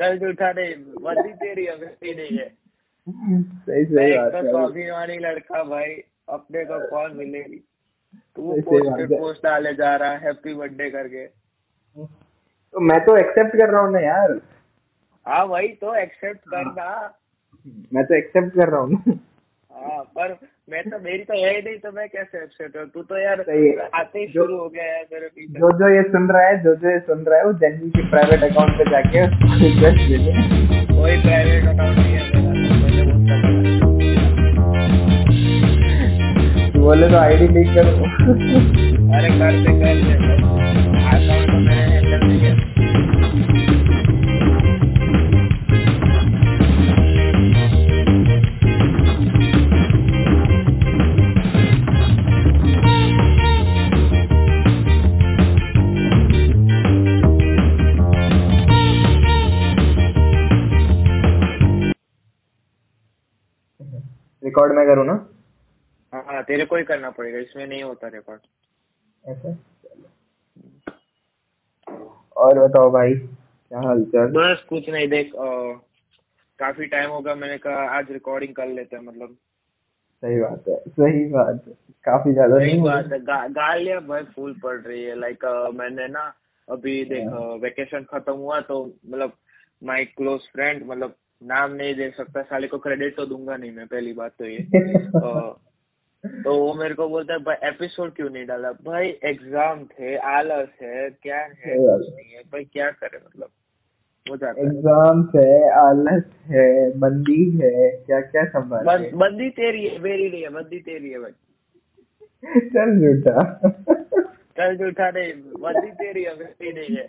चल झूठा नहीं बंदी तेरी मेरी नहीं है सही सही बात है स्वाभिमानी लड़का भाई अपने को कौन मिलेगी तू पोस्ट पे पोस्ट डाले जा रहा है हैप्पी बर्थडे करके तो मैं तो एक्सेप्ट कर रहा हूँ ना यार हाँ वही तो एक्सेप्ट करना मैं तो एक्सेप्ट कर रहा हूँ हाँ पर मैं तो मेरी तो है ही नहीं तो मैं कैसे एक्सेप्ट करूँ तू तो यार आते ही शुरू हो गया है मेरे पीछे। जो जो ये सुन रहा है जो जो ये सुन रहा है वो जननी के प्राइवेट अकाउंट पे जाके रिक्वेस्ट भेजे कोई प्राइवेट अकाउंट नहीं है मेरा बोले तो आईडी लीक करो अरे कर दे कर दे। अकाउंट तो मेरे हैंडल नहीं है रिकॉर्ड मैं करूँ ना? हाँ तेरे को ही करना पड़ेगा इसमें नहीं होता रिकॉर्ड ऐसा? और बताओ भाई क्या हाल चाल? बस कुछ नहीं देख अ, काफ़ी टाइम होगा मैंने कहा आज रिकॉर्डिंग कर लेते हैं मतलब। सही बात है सही बात है काफ़ी ज़्यादा सही बात है गा, गालियाँ भाई फूल पड़ रही है लाइक मैंने ना अभी देख वेकेशन खत्म हुआ तो मतलब माय क्लोज फ्रेंड मतलब नाम नहीं दे सकता साले को क्रेडिट तो दूँगा नहीं मैं पहली बात तो ये। तो वो मेरे को बोलता है भाई एपिसोड क्यों नहीं डाला? भाई एग्ज़ाम थे आलस है क्या है कुछ नहीं है भाई क्या करे मतलब एग्ज़ाम है। आलस है बंदी है क्या क्या संभाल बं- बंदी तेरी है मेरी नहीं है बंदी तेरी है भाई। चल झूठा। चल झूठा नहीं बंदी तेरी है मेरी नहीं है।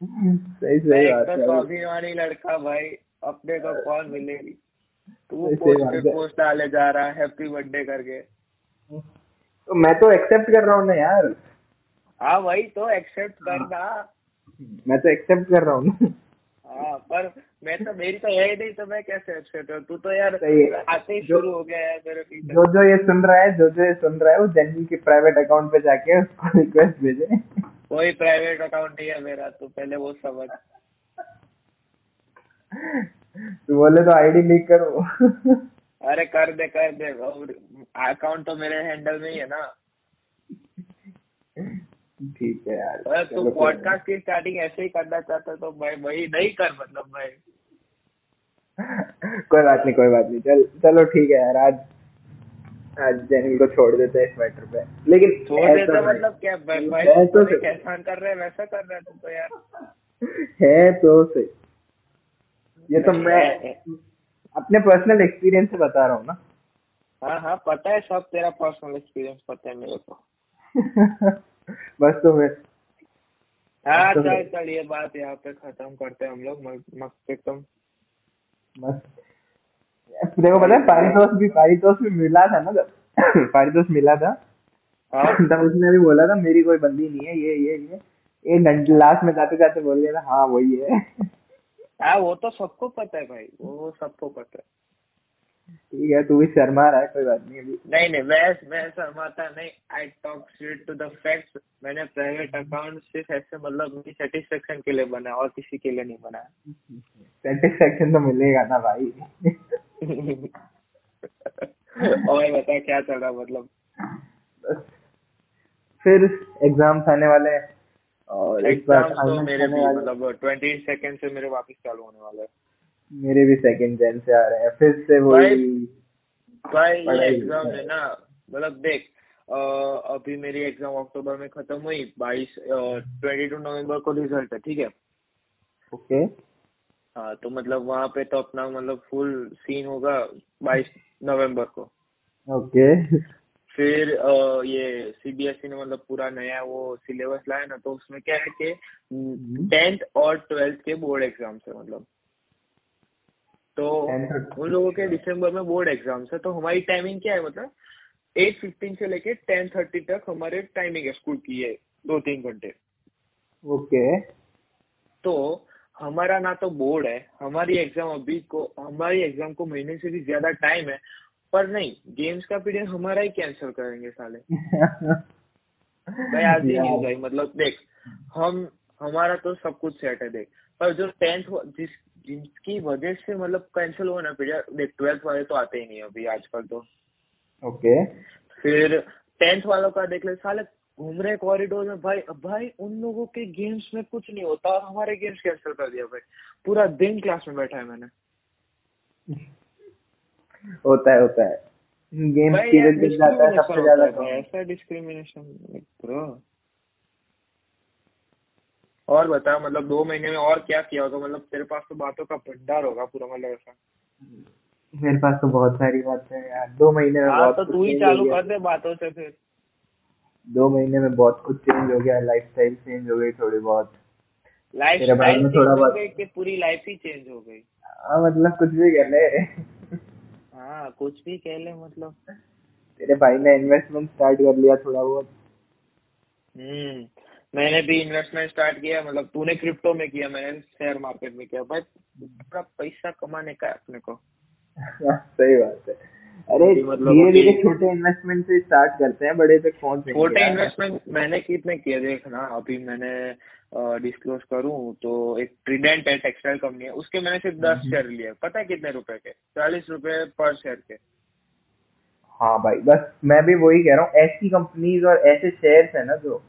सही सही बात तो है। स्वाभिमानी लड़का भाई। अपने को कौन मिलेगी? तू सही पोस्ट पे पोस्ट डाले जा रहा है हैप्पी बर्थडे करके। तो मैं तो एक्सेप्ट कर रहा हूँ ना यार। हाँ वही तो एक्सेप्ट करना। मैं तो एक्सेप्ट कर रहा हूँ हाँ पर मैं तो मेरी तो है ही नहीं तो मैं कैसे एक्सेप्ट करूँ? तू तो यार आते ही शुरू हो गया है मेरे पीछे। जो जो ये सुन रहा है जो जो ये सुन रहा है वो जननी के प्राइवेट अकाउंट पे जाके उसको रिक्वेस्ट भेजे। कोई प्राइवेट अकाउंट नहीं है मेरा तो पहले वो समझ। तू बोले तो आईडी लीक करो। अरे कर दे कर दे अकाउंट तो मेरे हैंडल में ही है ना। ठीक है यार। अगर तू पॉडकास्ट की स्टार्टिंग ऐसे ही करना चाहता तो भाई वही नहीं कर मतलब भाई कोई बात नहीं कोई बात नहीं। चल चलो ठीक है यार आज आज जैनिल को छोड़ देते हैं इस मैटर पे। लेकिन छोड़ देता मतलब क्या भाई भाई तो। एहसान कर रहे हैं वैसा कर रहा है तू तो यार। है तो सही। ये तो मैं अपने पर्सनल एक्सपीरियंस से बता रहा हूँ ना। हाँ हाँ पता है सब तेरा पर्सनल एक्सपीरियंस पता है मेरे को। बस तो फिर हाँ तो- चल चल ये बात यहाँ पे खत्म करते हैं हम लोग मस्त एकदम। मस्त देखो पता है पारितोष भी पारितोष भी मिला था ना जब। पारितोष मिला था। हाँ। तब उसने भी बोला था मेरी कोई बंदी नहीं है ये ये ये। एक घंटे लास्ट में जाते जाते बोल गया था हाँ वही है। हाँ वो तो सबको पता है भाई वो सबको पता है। ठीक है तू भी शर्मा रहा है कोई बात नहीं अभी। नहीं नहीं मैं मैं शर्माता नहीं। I talk straight to the facts मैंने प्राइवेट अकाउंट सिर्फ़ ऐसे मतलब मेरी सेटिस्फेक्शन के लिए बनाया और किसी के लिए नहीं बनाया। सेटिस्फेक्शन तो मिलेगा ना भाई। और बता क्या चल रहा मतलब? फिर एग्ज़ाम्स आने वाले हैं। और इस बार तो मेरे भी मतलब ट्वेंटी सेकेंड से मेरे वापस चालू होने वाले हैं। मेरे भी सेकंड जैन से आ रहे हैं। फिर से वही भाई एग्ज़ाम है। ना। मतलब देख अ, अभी मेरी एग्ज़ाम अक्टूबर में खत्म हुई बाईस ट्वेंटी टू नवंबर को रिज़ल्ट है ठीक है? ओके। हाँ तो मतलब वहाँ पे तो अपना मतलब फुल सीन होगा बाईस नवंबर को। ओके। फिर ये सीबीएसई ने मतलब पूरा नया वो सिलेबस लाया ना तो उसमें क्या है कि टेंथ और ट्वेल्थ के बोर्ड एग्ज़ाम्स है मतलब। तो उन लोगों के दिसंबर में बोर्ड एग्ज़ाम्स है तो हमारी टाइमिंग क्या है मतलब? एट फिफ्टीन से लेके टेन थर्टी तक हमारे टाइमिंग है स्कूल की है दो तीन घंटे। ओके। तो हमारा ना तो बोर्ड है हमारी एग्ज़ाम अभी को हमारी एग्ज़ाम को महीने से भी ज़्यादा टाइम है पर नहीं गेम्स का पीरियड हमारा ही कैंसिल करेंगे साले। भाई आज ही न्यूज़ आई मतलब देख हम हमारा तो सब कुछ सेट है देख। पर जो टेंथ जिस जिनकी वजह से मतलब कैंसिल हुआ ना पीरियड देख ट्वेल्थ वाले तो आते ही नहीं अभी आजकल तो। ओके। फिर टेंथ वालों का देख ले साले घूम रहे कॉरिडोर में भाई भाई उन लोगों के गेम्स में कुछ नहीं होता और हमारे गेम्स कैंसिल कर दिया भाई। पूरा दिन क्लास में बैठा है मैंने। होता है होता है। गेम पीरियड दिख जाता है सबसे ज़्यादा होता ऐसा डिस्क्रिमिनेशन ब्रो और बता मतलब दो महीने में और क्या किया होगा? मतलब तेरे पास तो बातों का भंडार होगा पूरा मतलब ऐसा। मेरे पास तो बहुत सारी बातें हैं यार। दो महीने में हाँ बहुत तो तू ही चालू कर दे बातों से फिर। दो महीने में बहुत कुछ चेंज हो गया लाइफ स्टाइल चेंज हो गई थोड़ी बहुत। लाइफ स्टाइल में थोड़ा हो बहुत- गई पूरी लाइफ ही चेंज हो गई? हाँ मतलब कुछ भी कर ले। हाँ कुछ भी कह ले मतलब। तेरे भाई ने इन्वेस्टमेंट स्टार्ट कर लिया थोड़ा बहुत। हम्म मैंने भी इन्वेस्टमेंट स्टार्ट किया मतलब तूने क्रिप्टो में किया मैंने शेयर मार्केट में किया। बट पूरा पैसा कमाने का है अपने को। सही बात है। अरे मतलब धीरे धीरे छोटे इन्वेस्टमेंट से स्टार्ट करते हैं बड़े तक पहुँच छोटे इन्वेस्टमेंट मैंने कितने किए देख ना अभी मैंने डिस्क्लोज करूँ तो एक ट्रिडेंट है टेक्सटाइल कंपनी है उसके मैंने सिर्फ़ दस हम्म। शेयर लिए पता है कितने रुपए के चालीस रुपए पर शेयर के हाँ भाई बस मैं भी वही कह रहा हूँ ऐसी कंपनीज़ और ऐसे शेयर्स है ना जो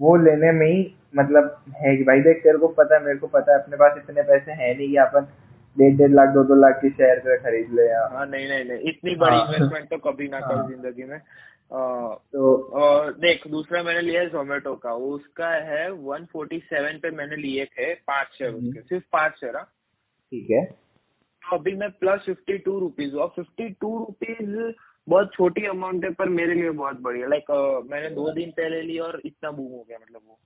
वो लेने में ही मतलब है कि भाई देख तेरे को पता है मेरे को पता है अपने पास इतने पैसे हैं नहीं कि अपन डेढ़ डेढ़ लाख दो दो लाख के शेयर खरीद ले यार हाँ नहीं नहीं नहीं इतनी बड़ी हाँ। इन्वेस्टमेंट तो कभी ना कर हाँ। ज़िंदगी में तो और देख दूसरा मैंने लिया है जोमेटो का। उसका है 147 पे मैंने लिए थे पाँच शेयर हम्म। उसके। सिर्फ़ पाँच शेयर हाँ। ठीक है। तो अभी मैं प्लस फिफ्टी टू रुपीज़ और फिफ्टी टू रुपीज़ बहुत छोटी अमाउंट है पर मेरे लिए बहुत बढ़िया। लाइक मैंने दो दिन पहले ली और इतना बूम हो गया मतलब वो।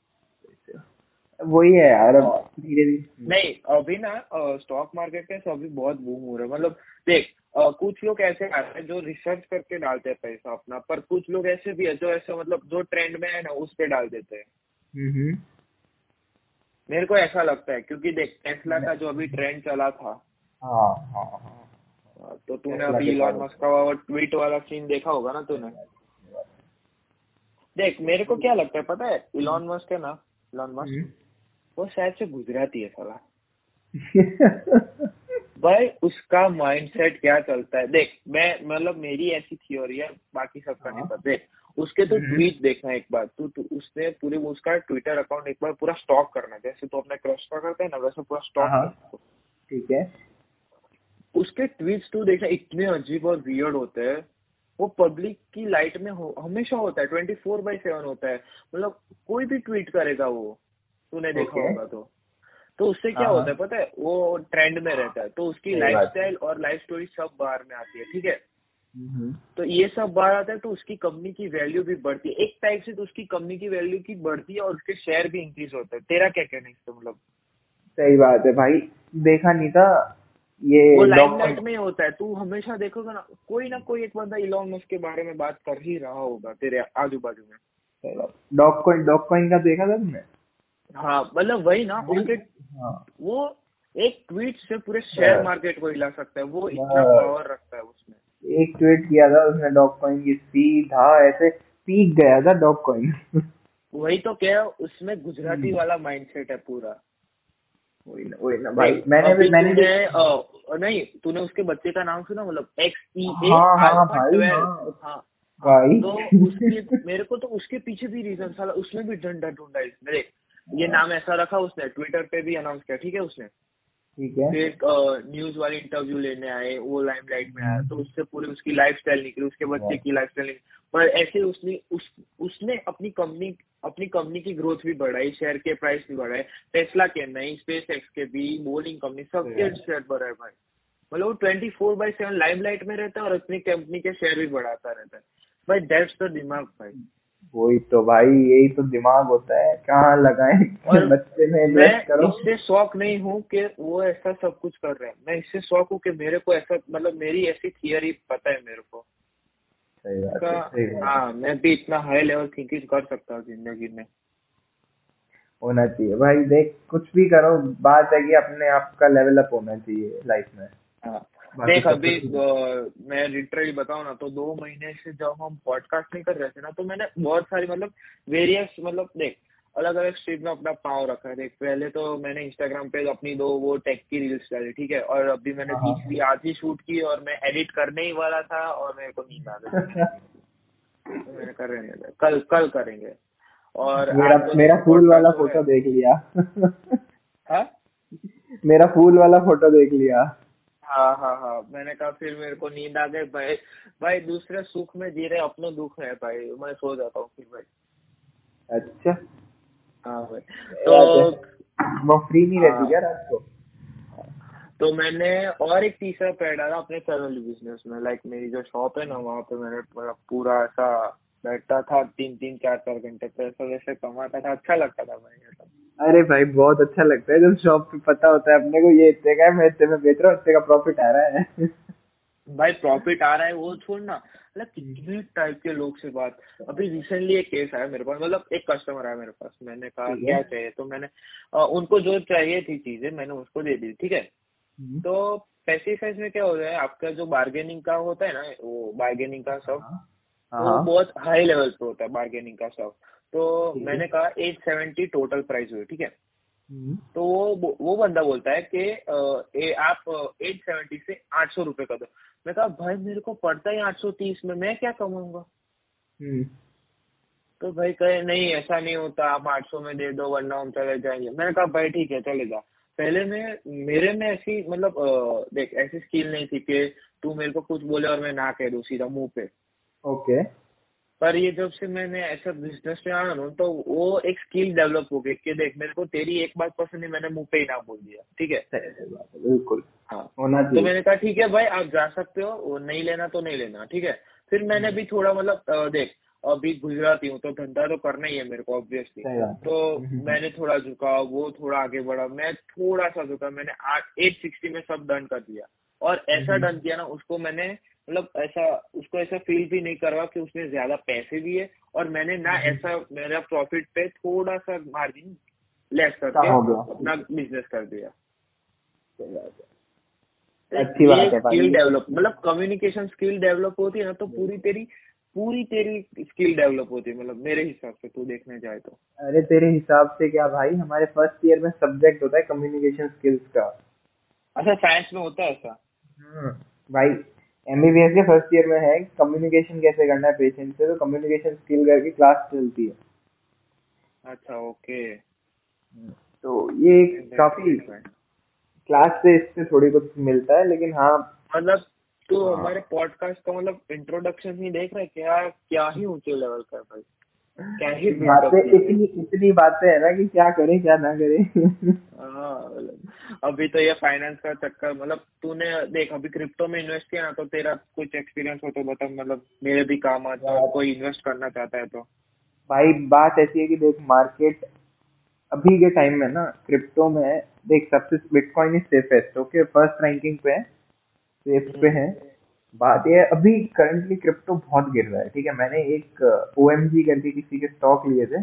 वही है यार अब। धीरे धीरे। नहीं अभी ना स्टॉक मार्केट के अभी बहुत बूम हो रहा है। मतलब देख अ, कुछ लोग ऐसे आते हैं जो रिसर्च करके डालते हैं पैसा अपना पर कुछ लोग ऐसे भी है जो ऐसे मतलब जो ट्रेंड में है ना उस पे डाल देते हैं। हम्म मेरे को ऐसा लगता है क्योंकि देख टेस्ला का जो अभी ट्रेंड चला था हाँ हाँ हाँ। तो तूने अभी इलॉन मस्क का ट्वीट वाला सीन देखा होगा ना तूने? देख मेरे को क्या लगता है पता है इलॉन मस्क है ना इलॉन मस्क हम्म। वो शायद से गुजराती है साला। भाई उसका माइंडसेट क्या चलता है? देख मैं मतलब मेरी ऐसी थ्योरी है बाकी सबका नहीं हाँ। पता। देख उसके तो हम्म। ट्वीट देखना एक बार। तू तू उसने पूरे उसका ट्विटर अकाउंट एक बार पूरा स्टॉक करना जैसे तो अपने क्रॉस का करते हैं ना वैसे पूरा स्टॉक हाँ। ठीक है। उसके ट्वीट्स तू देखना इतने अजीब और वियर्ड होते हैं। वो पब्लिक की लाइट में हो, हमेशा होता है ट्वेंटी फोर बाई सेवन होता है। मतलब कोई भी ट्वीट करेगा वो। तूने देखा Okay. होगा तो। तो उससे क्या हाँ, होता है पता है वो ट्रेंड में रहता है। तो उसकी सही लाइफ स्टाइल और लाइफ स्टोरी सब बाहर में आती है ठीक है? हम्म। तो ये सब बाहर आता है तो उसकी कंपनी की वैल्यू भी बढ़ती है। एक टाइप से तो उसकी कंपनी की वैल्यू की बढ़ती है और उसके शेयर भी इंक्रीज होता है। तेरा क्या कहना है इसका मतलब? सही बात है भाई। देखा नहीं था ये वो लाइमलाइट में होता है। तू हमेशा देखोगा ना कोई ना कोई एक बंदा इलॉन मस्क के बारे में बात कर ही रहा होगा तेरे आजू बाजू में। डॉग कॉइन डॉग कॉइन का देखा था तुमने? हाँ मतलब वही ना उसके हाँ। वो एक ट्वीट से पूरे शेयर मार्केट को हिला सकता है वो इतना पावर रखता है उसमें। एक ट्वीट किया था उसने डॉग कॉइन की सीधा ऐसे पीक गया था डॉग कॉइन वही तो क्या उसमें गुजराती हम्म। वाला माइंडसेट है पूरा। वही ना वही ना भाई। मैंने भी मैंने भी नहीं तूने उसके बच्चे का नाम सुना मतलब एक्स ई ए हाँ, हाँ, भाई, हाँ। हाँ। भाई। तो उसके मेरे को तो उसके पीछे भी रीजन साला उसमें भी डंडा ढूंढा इसने। देख ये हाँ। नाम ऐसा रखा उसने ट्विटर पे भी अनाउंस किया ठीक है उसने ठीक है फिर न्यूज़ वाले इंटरव्यू लेने आए वो लाइमलाइट में आया तो उससे पूरी उसकी लाइफ स्टाइल निकली उसके बच्चे। की लाइफ स्टाइल निकली पर ऐसे उसने उस उसने अपनी कंपनी अपनी कंपनी की ग्रोथ भी बढ़ाई शेयर के प्राइस भी बढ़ाए टेस्ला के नहीं स्पेस एक्स के भी बोलिंग कंपनी सबके। शेयर बढ़ाए भाई मतलब वो twenty four by seven limelight में रहता है और अपनी कंपनी के शेयर भी बढ़ाता रहता है भाई दैट्स द दिमाग भाई वही तो भाई यही तो दिमाग होता है। कहाँ लगाए और बच्चे में इन्वेस्ट करो? इससे शौक नहीं हूँ कि वो ऐसा सब कुछ कर रहे हैं। मैं इससे शौक हूँ कि मेरे को ऐसा मतलब मेरी ऐसी थियरी पता है मेरे को। है मैं भी इतना हाई लेवल थिंकिंग कर सकता हूँ ज़िंदगी में। होना चाहिए। भाई देख कुछ भी करो बात है कि अपने आप का लेवल अप होना चाहिए लाइफ में। हाँ। देख अभी मैं लिटरली बताऊँ ना तो दो महीने से जब हम पॉडकास्ट नहीं कर रहे थे ना तो मैंने बहुत सारी मतलब वेरियस मतलब देख अलग अलग स्ट्रीम में अपना पाँव रखा है। देख पहले तो मैंने इंस्टाग्राम पे अपनी दो वो टेक की रील्स डाली ठीक है? और अभी मैंने हाँ, हाँ। तीसरी आज ही शूट की और मैं एडिट करने ही वाला था और मेरे को नींद आ गई। तो मैंने कर रहे कल कल करेंगे। और मेरा तो मेरा फूल वाला फ़ोटो देख लिया। मेरा फूल वाला फ़ोटो देख लिया। हाँ हाँ हाँ। मैंने कहा फिर मेरे को नींद आ गई। भाई भाई दूसरे सुख में जी रहे अपने दुख है भाई। मैं सो जाता हूँ फिर भाई। अच्छा। हाँ भाई। तो वो फ्री नहीं रहती हाँ। क्या रात को? तो मैंने और एक तीसरा पैर डाला अपने फैमिली बिज़नेस में। लाइक मेरी जो शॉप है ना वहाँ पे मैंने पूरा ऐसा बैठता था तीन तीन चार चार घंटे पैसा वैसे कमाता था अच्छा लगता था भाई अरे भाई बहुत अच्छा लगता है जब शॉप पे पता होता है अपने को ये इतने का है मैं इतने में बेच रहा हूँ इतने का प्रॉफिट आ रहा है। भाई प्रॉफिट आ रहा है वो छोड़ना मतलब कितने टाइप के लोग से बात अभी रिसेंटली एक केस आया मेरे पास मतलब एक कस्टमर आया मेरे पास मैंने कहा क्या चाहिए? तो मैंने अ, उनको जो चाहिए थी चीज़ें मैंने उसको दे दी ठीक है? हम्म। तो पेस्टिसाइड में क्या होता है आपका जो बार्गेनिंग का होता है ना वो बार्गेनिंग का सब हाँ। वो हाँ। बहुत हाई लेवल पे होता है बार्गेनिंग का सब तो मैंने कहा एट सेवेंटी टोटल प्राइस हुई ठीक है? हम्म, तो वो वो बंदा बोलता है कि ए, आप एट सेवेंटी से आठ सौ रुपये का दो। मैं कहा भाई मेरे को पड़ता है आठ सौ तीस में मैं क्या कमाऊँगा? हम्म, तो भाई कहे नहीं ऐसा नहीं होता आप आठ सौ में दे दो वरना हम चले जाएँगे। मैंने कहा भाई ठीक है चले जा। पहले में मेरे में ऐसी मतलब देख ऐसी स्किल नहीं थी कि तू मेरे को कुछ बोले और मैं ना कह दूँ सीधा मुँह पे। ओके। पर ये जब से मैंने ऐसा बिज़नेस में आया ना तो वो एक स्किल डेवलप हो गई कि देख मेरे को तेरी एक बात पसंद नहीं मैंने मुँह पे ही ना बोल दिया ठीक है? है बिल्कुल। हाँ। तो मैंने कहा ठीक है भाई आप जा सकते हो वो नहीं लेना तो नहीं लेना ठीक है? फिर मैंने भी थोड़ा मतलब देख अभी गुजराती हूँ तो धंधा तो करना ही है मेरे को ऑब्वियसली है। तो हम्म। मैंने थोड़ा झुका वो थोड़ा आगे बढ़ा मैं थोड़ा सा झुका मैंने आठ एट सिक्सटी में सब डन कर दिया। और ऐसा हम्म। डन किया ना उसको मैंने मतलब ऐसा उसको ऐसा फील भी नहीं करवा कि उसने ज़्यादा पैसे दिए और मैंने ना हम्म। ऐसा मेरा प्रॉफिट पे थोड़ा सा मार्जिन लेस करके अपना बिज़नेस कर दिया। अच्छी बात है स्किल डेवलप मतलब कम्युनिकेशन स्किल डेवलप होती है ना तो पूरी तेरी पूरी तेरी स्किल डेवलप होती है मतलब मेरे हिसाब से तू देखने जाए तो। अरे तेरे हिसाब से क्या भाई? हमारे फ़र्स्ट ईयर में सब्जेक्ट होता है कम्युनिकेशन स्किल्स का। अच्छा साइंस में होता है ऐसा? हम्म, भाई एमबीबीएस के फ़र्स्ट ईयर में है कम्युनिकेशन कैसे करना है पेशेंट से तो कम्युनिकेशन स्किल करके क्लास चलती है। अच्छा ओके तो ये एक काफ़ी क्लास से इससे थोड़ी कुछ मिलता है लेकिन हाँ। मतलब तू हाँ। हमारे पॉडकास्ट का मतलब इंट्रोडक्शन ही देख रहे क्या क्या ही ऊँचे लेवल का है भाई। बातें इतनी इतनी बातें है ना कि क्या करें क्या ना करें। हाँ मतलब अभी तो ये फाइनेंस का चक्कर मतलब तूने देख अभी क्रिप्टो में इन्वेस्ट किया ना तो तेरा कुछ एक्सपीरियंस हो तो बता मतलब मेरे भी काम आ है कोई इन्वेस्ट करना चाहता है तो। भाई बात ऐसी है कि देख मार्केट अभी के टाइम में ना क्रिप्टो में देख सबसे bitcoin is safest okay first ranking पे है सेफ़ पे है। बात ये है, अभी करंटली क्रिप्टो बहुत गिर रहा है ठीक है? मैंने एक ओ एम करके किसी के स्टॉक लिए थे।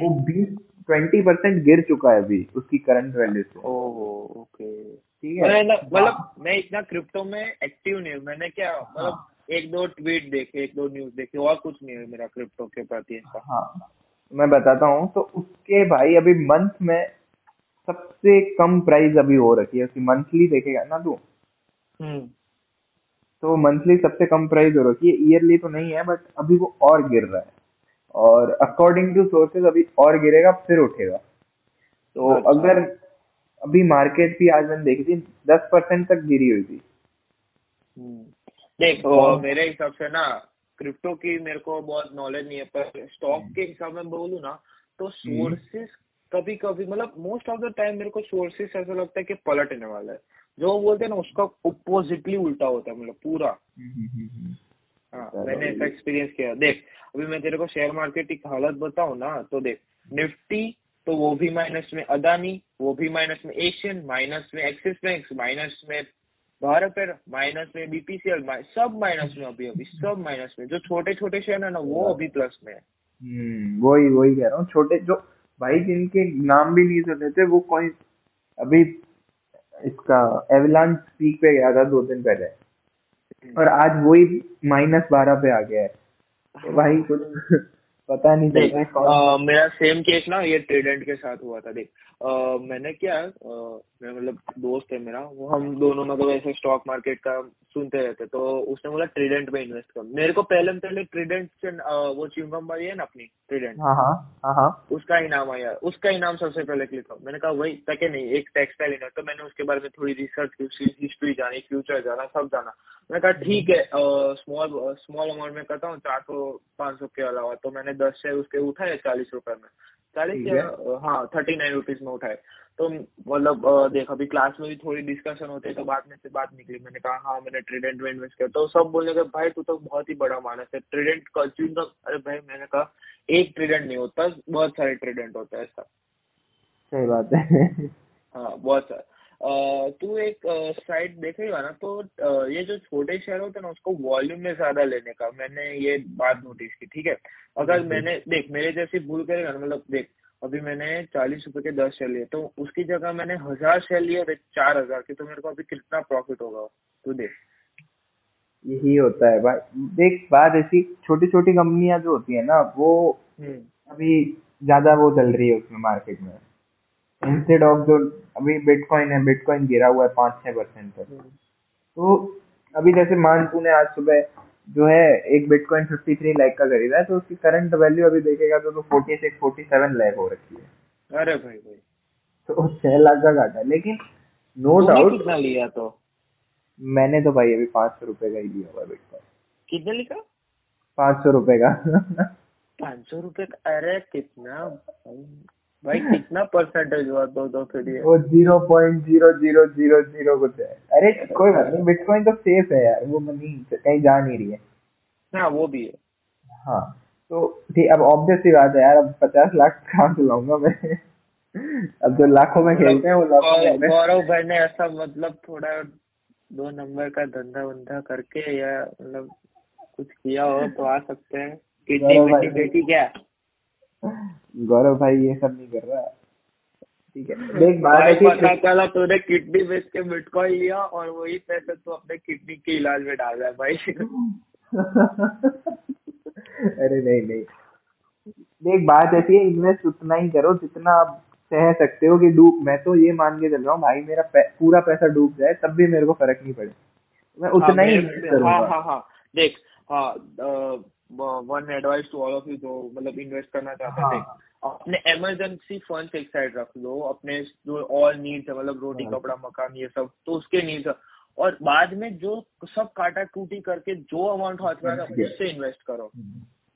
वो बीस ट्वेंटी परसेंट गिर चुका है अभी उसकी करंट वैल्यू से। ओके। ठीक है? मतलब मैं इतना क्रिप्टो में एक्टिव नहीं हूँ। मैंने क्या मतलब एक दो ट्वीट देखे एक दो न्यूज़ देखे और कुछ नहीं है मेरा क्रिप्टो के प्रति हाँ मैं बताता हूँ। तो उसके भाई अभी मंथ में सबसे कम प्राइस अभी हो रखी है। उसकी मंथली देखेगा ना तू? हम्म। तो मंथली सबसे कम प्राइस हो रखी है। ईयरली तो नहीं है बट अभी वो और गिर रहा है। और अकॉर्डिंग टू सोर्सेज अभी और गिरेगा फिर उठेगा। तो अच्छा। अगर अभी मार्केट भी आज मैंने देखी थी दस परसेंट तक गिरी हुई थी। हम्म। देख और- मेरे हिसाब से ना क्रिप्टो की मेरे को बहुत नॉलेज नहीं है पर स्टॉक के हिसाब में बोलू ना तो सोर्सेस कभी कभी मतलब मोस्ट ऑफ़ द टाइम मेरे को सोर्सेस ऐसा लगता है कि पलटने वाला है। जो बोलते हैं ना उसका अपोजिटली उल्टा होता है मतलब पूरा। हाँ मैंने ऐसा एक्सपीरियंस किया। देख अभी मैं तेरे को शेयर मार्केट की हालत बताऊँ ना तो देख निफ्टी तो वो भी माइनस में अदानी वो भी माइनस में एशियन माइनस में एक्सिस बैंक माइनस में भारत एयर माइनस में बीपीसीएल सब माइनस में अभी अभी सब माइनस में। जो छोटे छोटे शेयर है ना वो अभी प्लस में है। हम्म वही वही कह रहा हूँ। छोटे जो भाई जिनके नाम भी नहीं सुने थे वो कोई अभी इसका एवलान पीक पे गया था दो दिन पहले। और आज वही माइनस बारह पे आ गया है। तो भाई कुछ पता नहीं चल देख रहा है मेरा सेम केस ना ये ट्रेडेंट के साथ हुआ था। देख आ, मैंने क्या मैं मतलब दोस्त है मेरा वो हम दोनों मतलब ऐसे स्टॉक मार्केट का सुनते रहते तो उसने बोला ट्रेडेंट में इन्वेस्ट कर। मेरे को पहले में पहले ट्रेडेंट से वो च्युइंगम वाली है ना अपनी ट्रेडेंट हाँ हाँ हाँ हाँ। उसका इनाम आया उसका इनाम सबसे पहले क्लिक हुआ मैंने कहा वही तक नहीं एक टेक्सटाइल इनर तो मैंने उसके बारे में थोड़ी रिसर्च की उसकी हिस्ट्री जानी फ्यूचर जाना सब जाना। मैंने कहा ठीक है स्मॉल स्मॉल अमाउंट में करता हूँ चार सौ पाँच सौ के अलावा। तो मैंने दस शेयर उसके उठाए चालीस रुपए में। चालीस है। हाँ थर्टी नाइन रुपीज़ में उठाए। तो मतलब देख अभी क्लास में भी थोड़ी डिस्कशन होती तो बाद में से बात निकली। मैंने कहा हाँ मैंने ट्रेडेंट में इन्वेस्ट किया। तो सब बोलने के भाई तू तो बहुत ही बड़ा मानस है। ट्रेडेंट कंज्यूम अरे भाई मैंने कहा एक ट्रेडेंट नहीं होता बहुत सारे ट्रेडेंट होता है ऐसा. सही बात है। हाँ बहुत सारे। तू एक साइट देखेगा ना तो अ, ये जो छोटे शेयर होते हैं ना उसको वॉल्यूम में ज़्यादा लेने का मैंने ये बात नोटिस की ठीक है? अगर मैंने देख मेरे जैसी भूल करेगा ना मतलब देख अभी मैंने चालीस रुपए के दस शेयर लिए तो उसकी जगह मैंने हज़ार शेयर लिए थे चार हज़ार के तो मेरे को अभी कितना प्रॉफिट होगा? तू देख। यही होता है भाई। देख बात ऐसी छोटी छोटी कंपनियाँ जो होती है ना वो हम्म। अभी ज़्यादा वो चल रही है उसमें मार्केट में। इंस्टेड ऑफ़ जो अभी बिटकॉइन है बिटकॉइन गिरा हुआ है पाँच छह परसेंट तक। हम्म, तो अभी जैसे मान तूने आज सुबह जो है एक बिटकॉइन 53 लाख का खरीदा है तो उसकी करंट वैल्यू अभी देखेगा तो तो 46 47 लाख हो रखी है। अरे भाई भाई। तो छह लाख का घाटा है लेकिन नो डाउट कितना लिया तो? मैंने तो भाई अभी पाँच सौ रुपए का ही लिया हुआ बिटकॉइन कितने लिखा? पाँच सौ रुपए का। पाँच सौ रुपए का? अरे कितना? भाई कितना परसेंटेज हुआ दो दो फिर ये वो zero point zero zero zero zero कुछ है। अरे कोई बात नहीं बिटकॉइन तो सेफ़ है यार वो मनी कहीं जा नहीं रही है। हाँ वो भी है। हाँ तो ठीक अब ऑब्वियस सी बात है यार अब पचास लाख कहाँ से लाऊँगा मैं। अब जो लाखों में खेलते हैं वो लाखों में। गौरव भाई ने ऐसा मतलब थोड़ा दो नंबर का धंधा वंधा करके या मतलब कुछ किया हो तो आ सकते हैं। बेटी क्या? गौरव भाई ये सब नहीं कर रहा। ठीक है। देख बात है चला तूने किडनी बेच के बिटकॉइन लिया और वही पैसे तू अपने किडनी के इलाज में डाल रहा है भाई। अरे नहीं नहीं। देख बात ऐसी है इन्वेस्ट उतना ही करो जितना आप सह सकते हो कि डूब। मैं तो ये मान के चल रहा हूँ भाई मेरा पै, पूरा पैसा डूब जाए तब भी मेरे को फ़र्क नहीं पड़े। मैं उतना हाँ, ही हाँ हाँ हाँ। देख हाँ one advice to all of you जो मतलब इन्वेस्ट करना चाहते हैं हाँ। अपने इमरजेंसी फंड एक साइड रख लो अपने जो और नीड्स है मतलब रोटी हाँ। कपड़ा मकान ये सब तो उसके नीड्स और बाद में जो सब काटा टूटी करके जो अमाउंट हाथ में उससे इन्वेस्ट करो।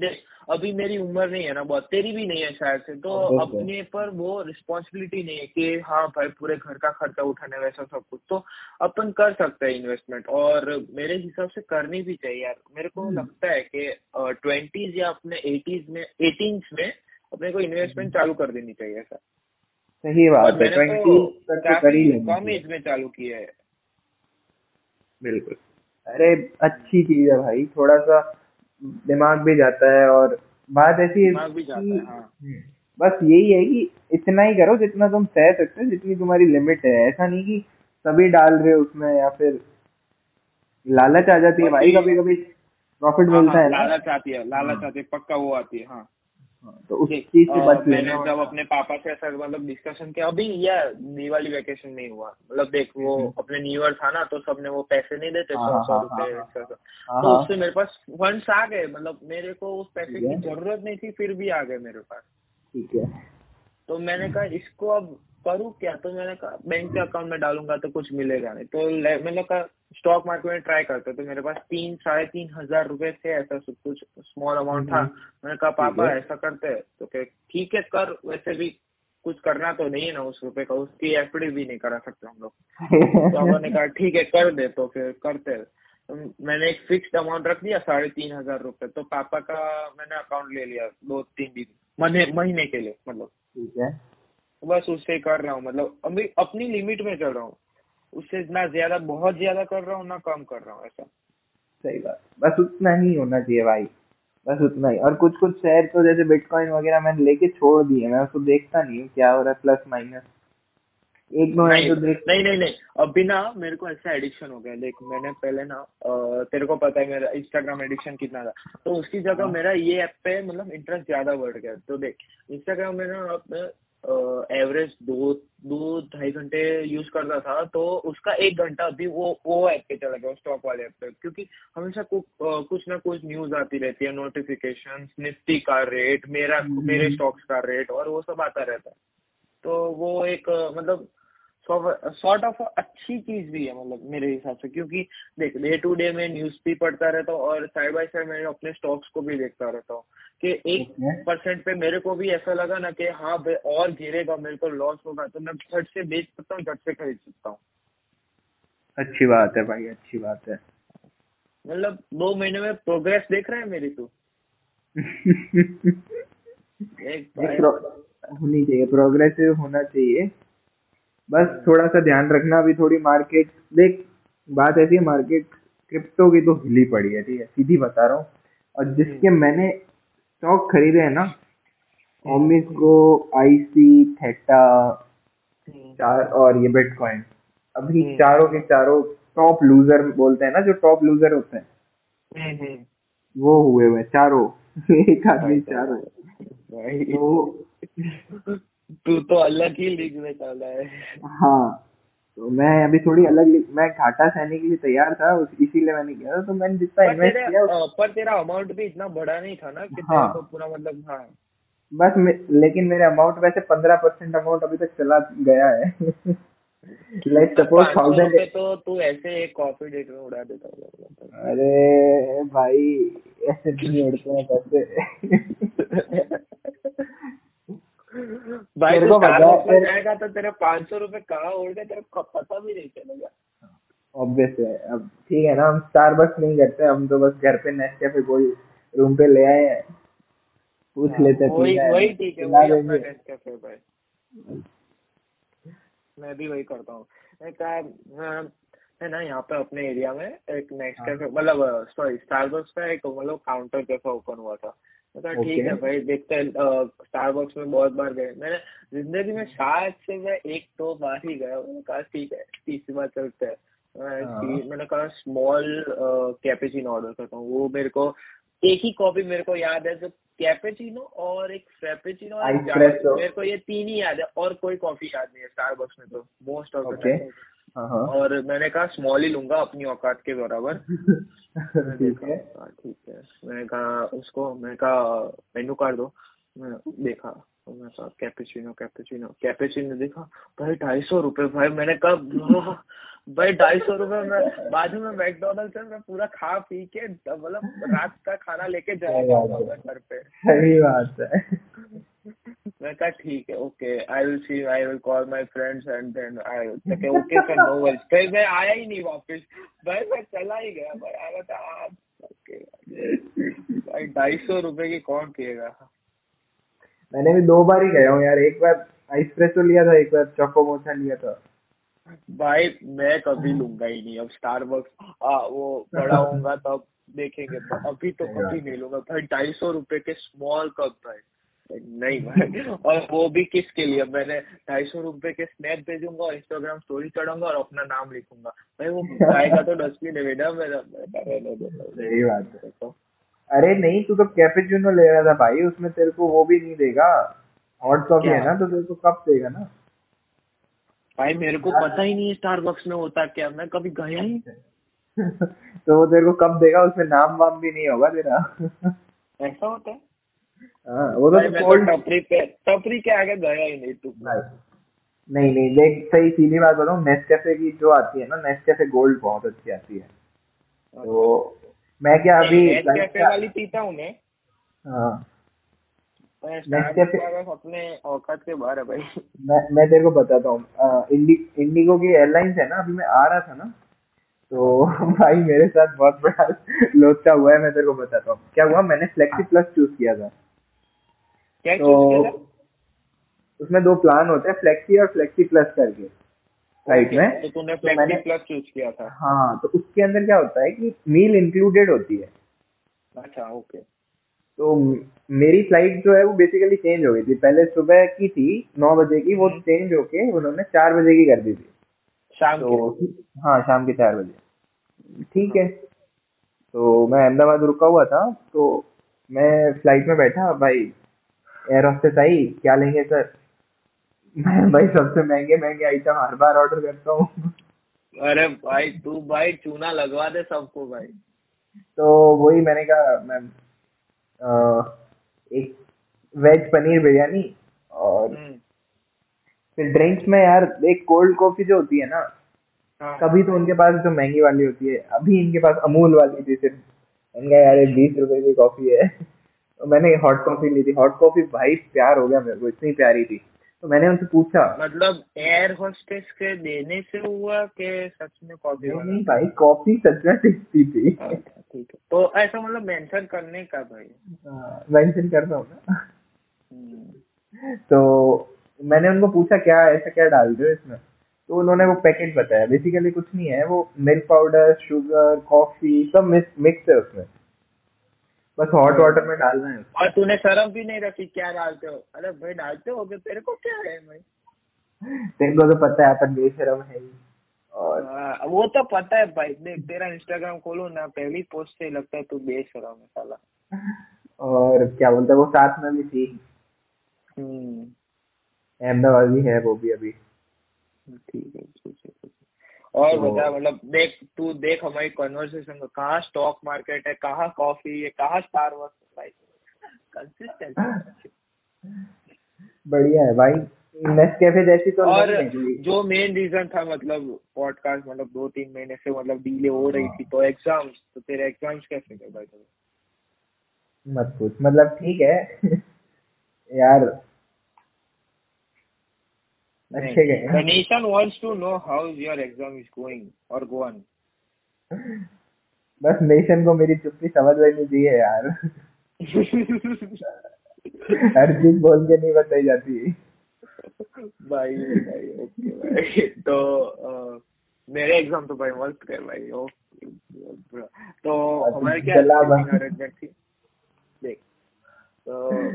देख अभी मेरी उम्र नहीं है ना बहुत तेरी भी नहीं है शायद से तो अपने पर वो रिस्पॉन्सिबिलिटी नहीं है कि हाँ भाई पूरे घर का खर्चा उठाने वैसा सब कुछ। तो अपन कर सकते हैं इन्वेस्टमेंट और मेरे हिसाब से करनी भी चाहिए यार। मेरे को हम्म। लगता है कि ट्वेंटीज या अपने एटीज में एटीन में अपने को इन्वेस्टमेंट चालू कर देनी चाहिए ऐसा सही बात है ट्वेंटी तो तो कम एज में चालू किया है। बिल्कुल। अरे अच्छी चीज़ है भाई थोड़ा सा दिमाग भी जाता है और बात ऐसी है भी जाता है, हाँ। हम्म, बस यही है कि इतना ही करो जितना तुम सह सकते हो जितनी तुम्हारी लिमिट है। ऐसा नहीं कि सभी डाल रहे हो उसमें या फिर लालच आ जाती है भाई कभी कभी प्रॉफिट मिलता हाँ, है लालच आती है लालच। आती है पक्का वो आती हाँ हाँ, तो उस चीज़ से बच मैंने जब अपने पापा से ऐसा मतलब डिस्कशन किया। अभी यह दिवाली वेकेशन नहीं हुआ। मतलब देख वो हम्म। अपने न्यू ईयर था ना तो सबने वो पैसे नहीं देते हाँ, सौ हाँ, सौ हाँ, रुपए हाँ, हाँ। तो हाँ। उससे मेरे पास फंड्स आ गए। मतलब मेरे को उस पैसे की ज़रूरत नहीं थी फिर भी आ गए मेरे पास। ठीक है। तो मैंने कहा इसको अब करूँ क्या? तो मैंने कहा बैंक के अकाउंट में डालूँगा तो कुछ मिलेगा नहीं। तो मैंने कहा स्टॉक मार्केट में ट्राई करते तो मेरे पास तीन साढ़े तीन हज़ार रुपए थे ऐसा सब कुछ स्मॉल अमाउंट था। हम्म। मैंने कहा पापा ऐसा करते हैं। तो कहे ठीक है कर। वैसे भी कुछ करना तो नहीं है ना उस रुपए का। उसकी एफडी भी नहीं करा सकते हम लोग। तो पापा ने कहा ठीक है कर दे। तो फिर करते हैं। तो मैंने एक फिक्स्ड अमाउंट रख दिया साढ़े तीन हज़ार रुपए। तो पापा का मैंने अकाउंट ले लिया दो तीन दिन महीने महीने के लिए मतलब। ठीक है। तो बस उससे कर रहा हूँ मतलब अभी अपनी लिमिट में चल रहा हूँ। उससे ना ज़्यादा बहुत ज़्यादा कर रहा हूँ ना कम कर रहा हूँ ऐसा। सही बात। बस उतना ही होना चाहिए भाई। बस उतना ही। और कुछ कुछ शेयर तो जैसे बिटकॉइन वगैरह मैंने लेके छोड़ दिए मैं उसको देखता नहीं हूँ क्या हो रहा है प्लस माइनस एक दो नहीं तो देख। नहीं नहीं नहीं। अभी ना मेरे को ऐसा एडिक्शन हो गया। देख मैंने पहले ना तेरे को पता है मेरा इंस्टाग्राम एडिक्शन कितना था। तो उसकी जगह हाँ। मेरा ये ऐप पे मतलब इंटरेस्ट ज़्यादा बढ़ गया। तो देख इंस्टाग्राम में ना एवरेज दो दो ढाई घंटे यूज़ करता था तो उसका एक घंटा अभी वो वो ऐप पे चला गया स्टॉक वाले ऐप पे क्योंकि हमेशा कुछ कुछ ना कुछ न्यूज़ आती रहती है नोटिफिकेशन निफ्टी का रेट मेरा हम्म। मेरे स्टॉक्स का रेट और वो सब आता रहता है तो वो एक मतलब सॉर्ट ऑफ़ अच्छी चीज़ भी है मतलब मेरे हिसाब से क्योंकि देख डे टू डे में न्यूज़ भी पढ़ता रहता हूँ और साइड बाय साइड मैं अपने स्टॉक्स को भी देखता रहता हूँ कि एक परसेंट पे मेरे को भी ऐसा लगा ना कि हाँ भाई और गिरेगा मेरे को लॉस होगा तो मैं झट से बेच सकता हूँ झट से खरीद सकता हूँ। अच्छी बात है भाई अच्छी बात है। मतलब दो महीने में प्रोग्रेस देख रहा है मेरी तू। एक होनी चाहिए प्रोग्रेसिव होना चाहिए। बस थोड़ा सा ध्यान रखना अभी थोड़ी मार्केट देख बात ऐसी है मार्केट क्रिप्टो की तो हिली पड़ी है ठीक है सीधी बता रहा हूँ। और जिसके मैंने स्टॉक खरीदे हैं ना ओमिसको आईसी थेटा चार और ये बिटकॉइन अभी हम्म। चारों के चारों टॉप लूजर बोलते हैं ना जो टॉप लूजर होते हैं। हम्म, हम्म। वो हुए हुए चारों। एक आदमी चारों। तो तू तो अलग ही लीग में चल रहा है। हाँ तो मैं अभी थोड़ी अलग मैं घाटा सहने के लिए तैयार था उस- इसीलिए मैंने किया था तो मैंने जितना इन्वेस्ट किया अ, पर तेरा अमाउंट भी इतना बड़ा नहीं था ना कि हाँ। को पूरा मतलब हाँ। बस मे, लेकिन मेरे अमाउंट वैसे पंद्रह परसेंट अमाउंट अभी तक चला गया है। लाइक सपोज़ थाउज़ेंड तो तू ऐसे एक कॉफ़ी डेट में उड़ा देता अरे भाई ऐसे नहीं उड़ते हैं पैसे। भाई तेरे तू को पता है, जाएगा तो तेरे पाँच सौ रुपए कहाँ उड़ गए तेरे को पता भी नहीं चलेगा। ऑब्वियस है अब ठीक है ना हम स्टार बस नहीं करते हम तो बस घर पे नेस्कैफे कोई रूम पे ले आए हैं। पूछ लेते हैं, हाँ, वही वही ठीक है वही अपना देंगे। नेस्कैफे भाई। मैं भी वही करता हूँ। है ना यहाँ पे अपने एरिया में एक नेक्स्ट हाँ। कैफ़े मतलब सॉरी स्टारबक्स का एक मतलब काउंटर कैफ़े ओपन हुआ था। मैं कहा ठीक है भाई देखते हैं स्टारबक्स में बहुत बार गए मैंने ज़िंदगी में शायद से मैं एक दो बार ही गया मैंने कहा ठीक है तीसरी बार चलते हैं। मैं हाँ। मैंने कहा स्मॉल कैपेचिनो ऑर्डर करता हूँ। वो मेरे को एक ही कॉपी मेरे को याद है जो कैपेचिनो और एक फ्रेपेचिनो और मेरे को ये तीन ही याद है और कोई कॉफ़ी याद नहीं है स्टारबक्स में तो मोस्ट ऑफ़ द टाइम हाँ हाँ और मैंने कहा स्मॉल ही लूँगा अपनी औकात के बराबर. ठीक है। हाँ, ठीक है। मैंने कहा उसको मैंने कहा मेनू कार्ड दो। मैं देखा तो मैं कहा कैपेचिनो कैपेचिनो। कैपेचिनो देखा भाई ढाई सौ रुपये भाई। मैंने कहा भाई ढाई सौ रुपये में बाद में मैकडोनल्ड से मैं पूरा खा पी के मतलब रात का खाना लेके जाएगा घर पे। सही बात है। मैं कहा ठीक है okay I will see I will call my friends and then I okay okay sir no worries फिर मैं आया ही नहीं वापस। भाई मैं चला ही गया भाई आई बता ओके भाई ढाई सौ रुपए की कौन पिएगा? मैंने भी दो बार ही गया हूँ यार एक बार आइसप्रेसो लिया था एक बार चोको मोचा लिया था। भाई मैं कभी लूँगा ही नहीं अब स्टारबक्स वो बड़ा होऊँगा तब देखेंगे अभी तो कभी नहीं लूँगा। भाई ढाई सौ रुपए के स्मॉल कप भाई। नहीं भाई। और वो भी किसके लिए? मैंने ढाई सौ रुपए के स्नैप भेजूँगा और इंस्टाग्राम स्टोरी चढ़ाऊँगा और अपना नाम लिखूँगा। भाई वो जाएगा तो डस्टबिन है बेटा मेरा। सही बात है। अरे नहीं तू तो कैपेचिनो ले रहा था भाई उसमें तेरे को वो भी नहीं देगा। हॉट कॉफ़ी है ना तो तेरे को कप देगा ना? भाई मेरे को पता ही नहीं है स्टारबक्स में होता क्या मैं कभी गया ही तो वो तेरे को कप देगा उसमें नाम वाम भी नहीं होगा तेरा। ऐसा होता हाँ। वो तो तो कोल्ड टपरी पे टपरी के आगे गया ही नहीं तू। नहीं नहीं देख सही सीधी बात बताऊँ नेस्कैफे की जो आती है ना नेस्कैफे गोल्ड बहुत अच्छी आती है। तो मैं क्या अभी कैफ़े वाली पीता हूँ मैं। हाँ। अपने औकात के बाहर है भाई। मैं मैं तेरे को बताता हूँ इंडी इंडिगो की एयरलाइंस है ना अभी मैं आ रहा था ना तो भाई मेरे साथ बहुत बड़ा लोचा हुआ है मैं तेरे को बताता हूँ। क्या हुआ? मैंने फ्लेक्सी प्लस चूज़ किया था। क्या तो? उसमें दो प्लान होते हैं फ्लेक्सी और फ्लेक्सी प्लस करके राइट Okay, में। तो तूने तो फ्लेक्सी प्लस चूज़ किया था। हाँ तो उसके अंदर क्या होता है कि मील इंक्लूडेड होती है। अच्छा ओके तो मेरी फ़्लाइट जो है वो बेसिकली चेंज हो गई थी। पहले सुबह की थी नौ बजे की वो चेंज हम्म। होके उन्होंने चार बजे की कर दी थी। शाम के? तो हाँ शाम के चार बजे। ठीक हाँ। है। तो मैं अहमदाबाद रुका हुआ था तो मैं फ़्लाइट में बैठा भाई एयर होस्टेस आई? क्या लेंगे सर मैं भाई सबसे महँगे महँगे आइटम हर बार ऑर्डर करता हूँ। अरे भाई तू भाई चूना लगवा दे सबको भाई। तो वही मैंने कहा मैम एक वेज पनीर बिरयानी और हम्म, फिर ड्रिंक्स में यार एक कोल्ड कॉफ़ी जो होती है ना हाँ। कभी तो उनके पास जो महँगी वाली होती है अभी इनके पास अमूल वाली थी सिर्फ़। मैंने कहा यार बीस रुपए की कॉफ़ी है। तो मैंने हॉट कॉफ़ी ली थी। हॉट कॉफ़ी भाई प्यार हो गया मेरे को इतनी प्यारी थी। तो मैंने उनसे पूछा मतलब एयर होस्टेस के देने से हुआ कि सच में कॉफ़ी नहीं नहीं भाई कॉफ़ी सच में टेस्टी थी। अच्छा ठीक है। तो ऐसा मतलब मेंशन करने का भाई? मेंशन कर रहा हूँ हम्म, तो मैंने उनको पूछा क्या ऐसा क्या डाल दो इसमें? तो उन्होंने वो पैकेट बताया। बेसिकली कुछ नहीं है वो मिल्क पाउडर शुगर कॉफ़ी सब मिक्स है उसमें। बस हॉट वाटर में डालना है और तूने शर्म भी नहीं रखी क्या डालते हो? अरे भाई डालते हो कि तेरे को क्या है भाई? तेरे को तो पता है अपन बेशरम है ही। और हाँ, वो तो पता है भाई। देख तेरा इंस्टाग्राम खोलो ना पहली पोस्ट से लगता है तू बेशरम है साला। और क्या बोलते हैं वो साथ में भी थी। हम्म। अहमदाबाद ही है वो भी अभी। ठीक है ठीक है। और तो- बता मतलब देख तू देख हमारी कन्वर्सेशन में कहाँ स्टॉक मार्केट है कहाँ कॉफ़ी है कहाँ स्टार वर्स भाई कंसिस्टेंट बढ़िया है भाई नेस्ट कैफ़े जैसी तो और। जो मेन रीजन था मतलब पॉडकास्ट मतलब दो तीन महीने से मतलब डिले हो रही थी तो एग्ज़ाम्स तो तेरे एग्ज़ाम्स कैसे गए भाई? मत पूछ मतलब ठीक है यार अच्छे गए। The nation wants to know how your exam is going or go on. बस नेशन को मेरी चुप्पी समझ लेनी चाहिए यार। हर चीज़ बोल के नहीं बताई जाती। भाई भाई ओके भाई। तो अ, मेरे एग्ज़ाम तो भाई मस्त गए भाई। ओके तो अच्छा, हमारे क्या अरेंजमेंट थी देख तो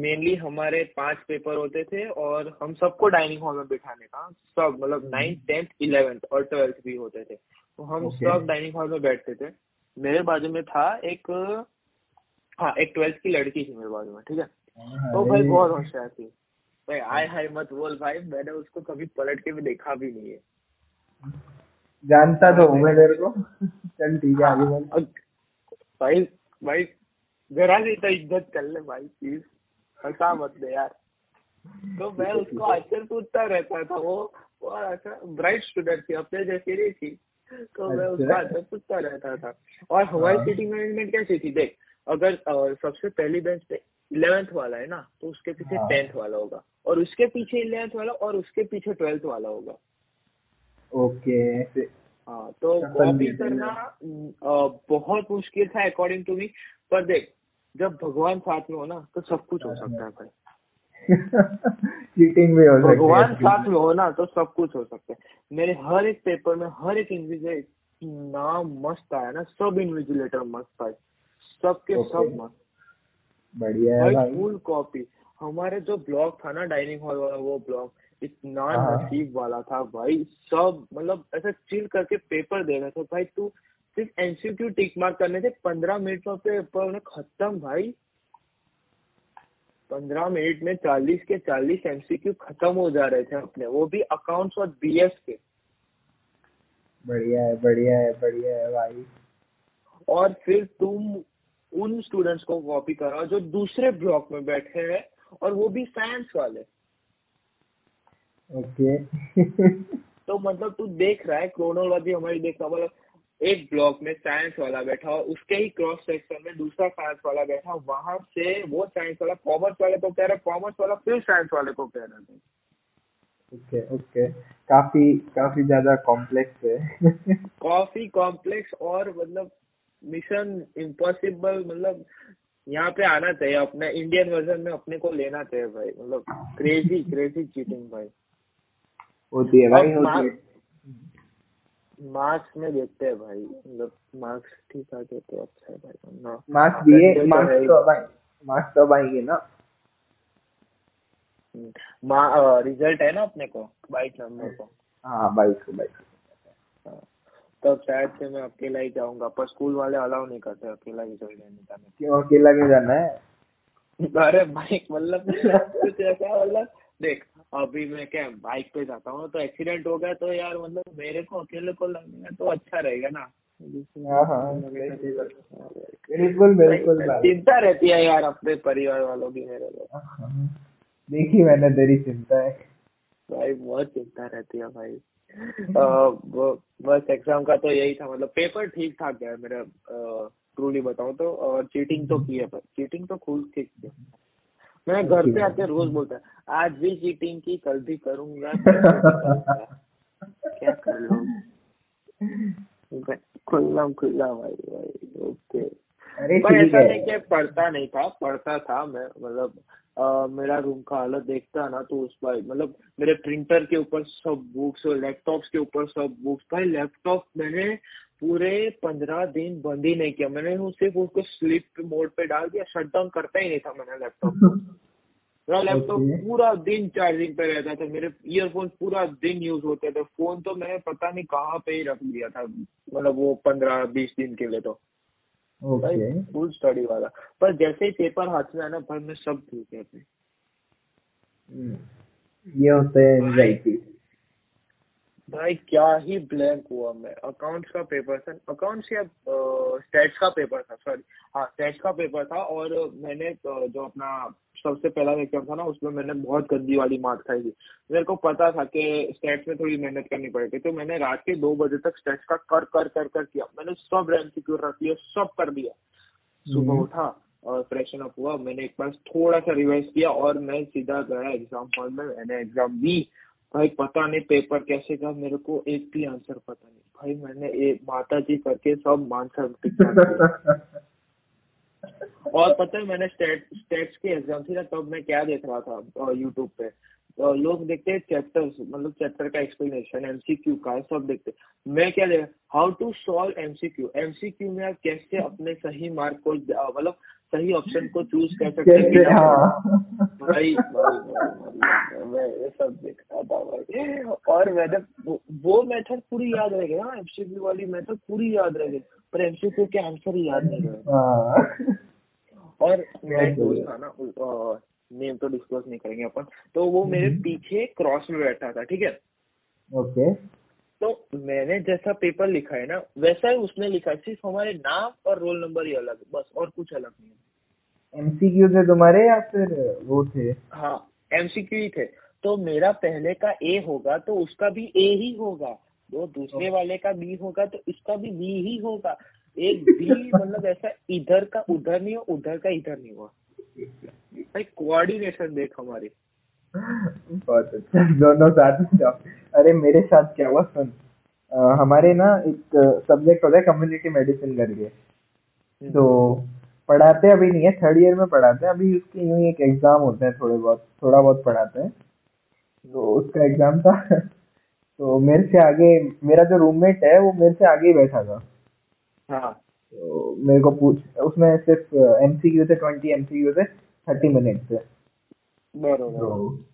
मेनली हमारे पाँच पेपर होते थे और हम सबको डाइनिंग हॉल में बिठाने का। सब मतलब नाइन्थ टेंथ इलेवेंथ और ट्वेल्थ भी होते थे। तो हम Okay. सब डाइनिंग हॉल में बैठते थे। मेरे बाजू में था एक हाँ एक ट्वेल्थ की लड़की थी मेरे बाजू में ठीक है? तो भाई बहुत होशियार थी। भाई आय हाय मत बोल भाई मैंने उसको कभी पलट के भी देखा भी नहीं है। जानता तो हूँ मैं तेरे को। चल ठीक है आगे हाँ, भाई भाई जरा सी तो इज़्ज़त कर ले भाई प्लीज़ हंसा मत दे यार। तो मैं उसको आंसर पूछता रहता था वो वो अच्छा ब्राइट स्टूडेंट थी अपने जैसी नहीं थी। तो मैं उसको अच्छा। आंसर पूछता रहता था। और हमारी हाँ। सीटिंग मैनेजमेंट कैसी थी? देख अगर सबसे पहली बेंच पे इलेवेंथ वाला है ना तो उसके पीछे हाँ। टेंथ वाला होगा। और उसके पीछे इलेवेंथ वाला और उसके पीछे ट्वेल्थ वाला होगा। ओके। हाँ तो कॉपी करना बहुत मुश्किल था अकॉर्डिंग टू मी पर देख जब भगवान साथ में हो ना तो सब कुछ हो सकता है भाई। चीटिंग भी हो सकती है। भगवान साथ में हो ना तो सब कुछ हो सकता है। मेरे हर एक पेपर में हर एक इन्विजिलेटर इतना मस्त आया ना सब इन्विजिलेटर मस्त आए सबके. सब मस्त। बढ़िया है फुल कॉपी हमारे जो ब्लॉग था ना डाइनिंग हॉल वाला वो ब्लॉग इतना हाँ। नसीब वाला था भाई। सब मतलब ऐसा चिल करके पेपर दे रहे थे। भाई तू सिर्फ़ एमसीक्यू टिक मार्क करने थे पंद्रह मिनट में पेपर उन्हें खत्म भाई। पंद्रह मिनट में चालीस के चालीस एमसीक्यू खत्म हो जा रहे थे अपने। वो भी अकाउंट्स और बीएस के। बढ़िया है बढ़िया है बढ़िया है भाई। और फिर तुम उन स्टूडेंट्स को कॉपी कराओ जो दूसरे ब्लॉक में बैठे हैं और वो भी साइंस वाले। Okay okay. तो मतलब तू देख रहा है क्रोनोलॉजी हमारी देख मतलब एक ब्लॉक में साइंस वाला बैठा और उसके ही क्रॉस सेक्शन में दूसरा साइंस वाला बैठा हो वहाँ से वो साइंस वाला कॉमर्स वाले को कह रहा है कॉमर्स वाला फिर साइंस वाले को कह रहा है। Okay okay. काफ़ी काफ़ी ज़्यादा कॉम्प्लेक्स है। काफ़ी कॉम्प्लेक्स और मतलब मिशन इम्पॉसिबल मतलब यहाँ पे आना चाहिए अपने इंडियन वर्जन में अपने को लेना चाहिए भाई मतलब क्रेजी क्रेजी चीटिंग भाई। होती है भाई होती है। मार्क्स में देखते हैं भाई। मतलब मार्क्स ठीक आ गए तो अच्छा है भाई। वरना मार्क्स दिए तो मार्क्स तो आए मार्क्स तो आएँगे ना। रिज़ल्ट है ना अपने को बाईस नवंबर को। हाँ बाईस को बाईस हाँ, तब शायद से मैं अकेला ही जाऊँगा पर स्कूल वाले अलाउ नहीं करते अकेला ही रिज़ल्ट लेने का। क्यों अकेला क्यों जाना है? अरे बाइक मतलब कुछ ऐसा मतलब देख अभी मैं क्या बाइक पे जाता हूँ तो एक्सीडेंट हो गया तो यार मतलब मेरे को अकेले को लगेगा तो अच्छा रहेगा ना। हाँ हाँ बिल्कुल बिल्कुल। चिंता रहती है यार अपने परिवार वालों की मेरे को हाँ, देखी मैंने तेरी चिंता है। भाई बहुत चिंता रहती है भाई। बस एग्ज़ाम का तो यही था मतलब पेपर ठीक ठाक गया मेरा ट्रूली बताऊँ तो और चीटिंग तो की है पर चीटिंग तो खूब ठीक की मैं घर पे आके रोज बोलता है आज भी चीटिंग की कल भी करूँगा। क्या कर लो खुल्ला खुल्ला भाई भाई ओके। पर ऐसा नहीं कि पढ़ता नहीं था पढ़ता था मैं मतलब मेरा रूम का हालत देखता ना तो उस पर मतलब मेरे प्रिंटर के ऊपर सब बुक्स और लैपटॉप्स के ऊपर सब बुक्स भाई लैपटॉप मैंने पूरे पंद्रह दिन बंद ही नहीं किया। मैंने वो सिर्फ़ उसको स्लिप मोड पे डाल दिया शट डाउन करता ही नहीं था मैंने लैपटॉप मेरा लैपटॉप पूरा दिन चार्जिंग पे रहता था। मेरे ईयरफोन पूरा दिन यूज़ होते थे। फ़ोन तो मैंने पता नहीं कहाँ पे ही रख दिया था मतलब वो पंद्रह बीस दिन के लिए तो। फुल स्टडी वाला। पर जैसे ही पेपर हाथ में आना पर मैं सब भूल गया। हम्म, ये होता है एंजाइटी भाई क्या ही ब्लैंक हुआ मैं। अकाउंट्स का पेपर था। अकाउंट्स या स्टैट्स का पेपर था सॉरी हाँ स्टैट्स का पेपर था और मैंने जो अपना सबसे पहला एग्ज़ाम था ना उसमें मैंने बहुत गंदी वाली मार्क्स खाई थी। मेरे को पता था कि स्टैट्स में थोड़ी मेहनत करनी पड़ेगी तो मैंने रात के दो बजे तक स्टेट्स का कर कर कर कर किया। मैंने सब रैंक सिक्योर रख लिया सब कर दिया। सुबह हम्म। उठा और फ्रेशन अप हुआ। मैंने एक बार थोड़ा सा रिवाइज किया और मैं सीधा गया एग्ज़ाम हॉल में। मैंने एग्ज़ाम दी भाई पता नहीं पेपर कैसे का मेरे को एक भी आंसर पता नहीं। भाई मैंने एक माता जी करके सब आंसर। और पता है मैंने स्टेट स्टेट्स की एग्ज़ाम थी ना तब मैं क्या देख रहा था यूट्यूब पे। तो लोग देखते हैं चैप्टर्स मतलब चैप्टर का एक्सप्लेनेशन एमसीक्यू का सब देखते मैं क्या देख how to solve MCQ MCQ में आप कैसे अपने सही मार्क को मतलब सही ऑप्शन को चूज़ कर सकते हैं। हाँ। भाई भाई भाई, मैं ये सब देख रहा था भाई और मैंने वो, वो मेथड पूरी याद रह गई हाँ एमसीक्यू वाली मेथड पूरी याद रह गई पर एमसीक्यू के आंसर ही याद नहीं रहे। हाँ। और मेरा दोस्त था ना नेम तो डिस्क्लोज नहीं करेंगे अपन। तो वो मेरे पीछे क्रॉस में बैठा था ठीक है? ओके तो मैंने जैसा पेपर लिखा है ना वैसा ही उसने लिखा है। सिर्फ़ हमारे नाम और रोल नंबर ही अलग बस और कुछ अलग नहीं है। एमसीक्यू थे तुम्हारे या फिर वो थे? हाँ एमसीक्यू ही थे। तो मेरा पहले का ए होगा तो उसका भी ए ही होगा। जो दूसरे वाले का बी होगा तो इसका भी बी ही होगा। एक बी मतलब ऐसा इधर का उधर नहीं हो उधर का इधर नहीं हुआ। भाई कोऑर्डिनेशन देख हमारी। बहुत अच्छा। दोनों साथ में जाओ अरे मेरे साथ क्या हुआ सुन। अ, हमारे ना एक सब्जेक्ट होता है कम्युनिटी मेडिसिन करके। तो पढ़ाते अभी नहीं है थर्ड ईयर में पढ़ाते हैं। अभी उसके यूँ ही एक एग्ज़ाम होता है थोड़े बहुत थोड़ा बहुत पढ़ाते हैं। तो उसका एग्ज़ाम था। तो मेरे से आगे मेरा जो रूममेट है वो मेरे से आगे ही बैठा था। हाँ। तो मेरे को पूछ उसमें सिर्फ़ एमसीक्यू थे ट्वेंटी एमसीक्यू थे थर्टी मिनट से। बरोबर. तो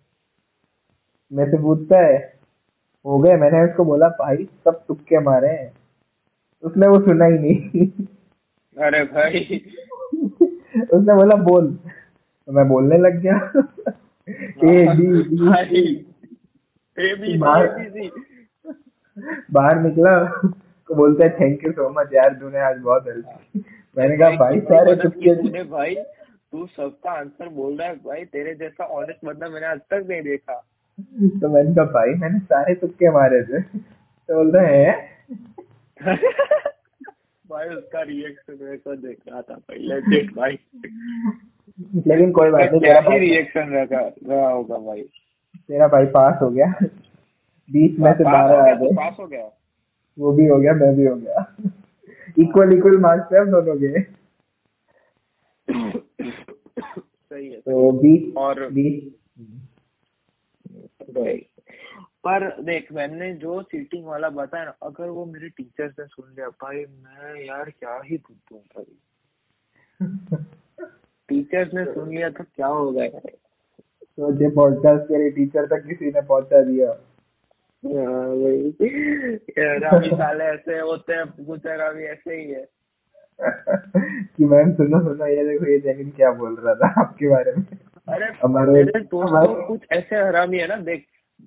मेरे से पूछता है हो गए? मैंने उसको बोला भाई सब तुक्के मारे हैं. उसने वो सुना ही नहीं। अरे भाई। उसने बोला बोल। तो मैं बोलने लग गया। A B D A B बाहर- सी। बाहर निकला। तो बोलता है थैंक यू सो मच यार तूने आज बहुत हेल्प की। मैंने कहा भाई सारे तुक्के भाई। तू सबका आंसर बोल रहा है भाई तेरे जैसा ऑनेस्ट बंदा मैंने आज तक नहीं देखा। तो मैंने कहा भाई मैंने सारे तुक्के मारे थे। तो बोल रहे हैं। भाई उसका रिएक्शन मेरे को देख रहा था पहले देख भाई। लेकिन कोई बात नहीं तेरा ही रिएक्शन रहा रहा होगा भाई। तेरा भाई पास हो गया। बीस में से हो बारह आ गए। पास हो गया? वो भी हो गया मैं भी हो गया। इक्वल इक्वल मार्क्स पे हम दोनों के सही है। तो बीस और बीस। पर देख मैंने जो चीटिंग वाला बताया ना अगर वो मेरे टीचर्स ने सुन लिया भाई मैं यार क्या ही दूँ भाई। टीचर्स ने सुन लिया तो क्या होगा यार तो ये पॉडकास्ट तेरे टीचर तक किसी ने पहुँचा दिया। हाँ, वही। यार अभी साले ऐसे होते हैं कुछ अभी ऐसे ही है। कि मैम सुनो सुनो ये देखो ये जैनिन क्या बोल रहा था आपके बारे में। अरे हमारे मेरे दोस्त कुछ ऐसे हरामी है ना देख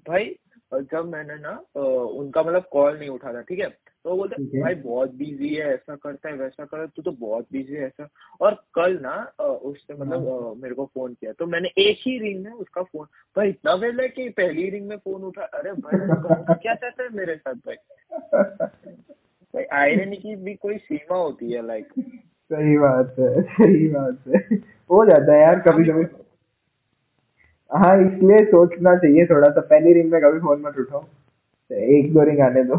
भाई जब मैंने ना उनका मतलब कॉल नहीं उठा था ठीक है? तो बोलते भाई बहुत बिज़ी है ऐसा करता है वैसा करता है तू तो बहुत बिज़ी है ऐसा। और कल ना उसने मतलब हाँ। मेरे को फ़ोन किया तो मैंने एक ही रिंग में उसका फ़ोन भाई इतना वेल है कि पहली रिंग में फ़ोन उठा। अरे भाई क्या चाहता है मेरे साथ भाई? भाई आयरनी की भी कोई सीमा होती है लाइक सही बात है सही बात है। हो जाता है यार कभी कभी हाँ इसलिए सोचना चाहिए थोड़ा सा। पहली रिंग में कभी फ़ोन मत उठाओ। एक दो रिंग आने दो।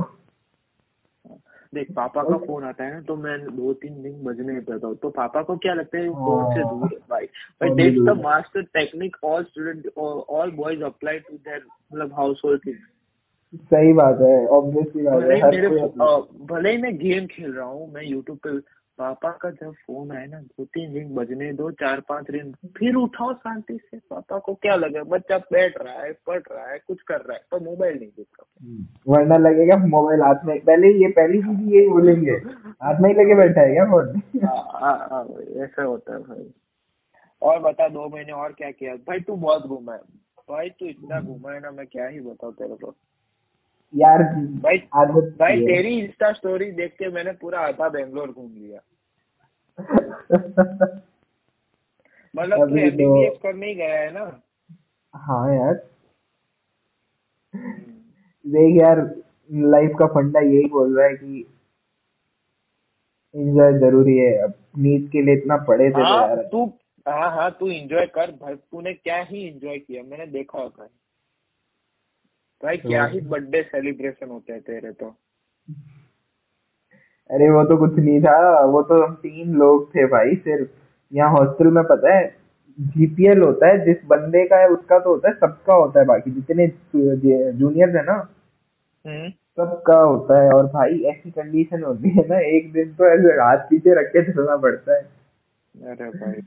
देख पापा का फ़ोन आता है ना तो मैं दो तीन दिन बजने देता हूँ। तो पापा को क्या लगता है फ़ोन से दूर भाई। भाई phone that's the master technique all student all boys apply to their मतलब हाउस होल्ड थिंग्स सही बात है ऑब्वियसली बात भले है हर मेरे भले ही मैं गेम खेल रहा हूँ मैं यूट्यूब पे पापा का जब फ़ोन आए ना दो तीन रिंग बजने दो चार पाँच रिंग फिर उठाओ शांति से पापा को क्या लगे बच्चा बैठ रहा है पढ़ रहा है कुछ कर रहा है पर मोबाइल नहीं देखता वरना लगेगा मोबाइल हाथ में पहले ये पहली चीज़ यही बोलेंगे हाथ में ही लेके बैठा है क्या फ़ोन हाँ, हाँ, हाँ, ऐसा होता है भाई। और बता दो महीने और क्या किया? भाई तू बहुत घूमा है भाई तू इतना घूमा है ना मैं क्या ही बताऊँ तेरे को। यार भाई आदत भाई तेरी इंस्टा स्टोरी देख के मैंने पूरा आधा बेंगलोर घूम लिया। मतलब तू तो- एमबीबीएस करने ही गया है ना? हाँ यार। देख यार लाइफ का फंडा यही बोल रहा है कि एंजॉय ज़रूरी है। अब नींद के लिए इतना पढ़े थे तो हाँ यार। तू हाँ हाँ तू एंजॉय कर। भाई तूने क्या ही एंजॉय किया? मैंने देखा होगा। भाई क्या ही बर्थडे सेलिब्रेशन होते हैं तेरे तो। अरे वो तो कुछ नहीं था वो तो हम तीन लोग थे भाई सिर्फ़। यहाँ हॉस्टल में पता है जीपीएल होता है जिस बंदे का है उसका तो होता है सबका होता है बाकी जितने जूनियर्स है ना हम्म। सबका होता है। और भाई ऐसी कंडीशन होती है ना एक दिन तो ऐसे हाथ पीछे रख के चलना पड़ता है। अरे भाई।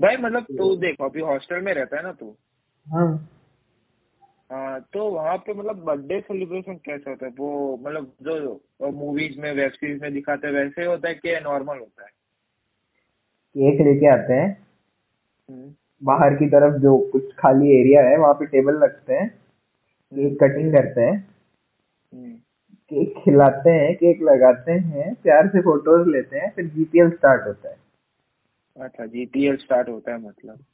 भाई मतलब तू देखो अभी हॉस्टल में रहता है ना तू? हाँ। हाँ तो वहाँ पे मतलब बर्थडे सेलिब्रेशन कैसे होता है? वो मतलब जो मूवीज़ में वेब सीरीज़ में दिखाते हैं वैसे होता है कि नॉर्मल होता है? केक लेके आते हैं। हम्म, बाहर की तरफ़ जो कुछ खाली एरिया है वहाँ पे टेबल रखते हैं। केक कटिंग करते हैं। हम्म, केक खिलाते हैं केक लगाते हैं प्यार से फ़ोटोज़ लेते हैं फिर जीपीएल स्टार्ट होता है। अच्छा जीपीएल स्टार्ट होता है मतलब।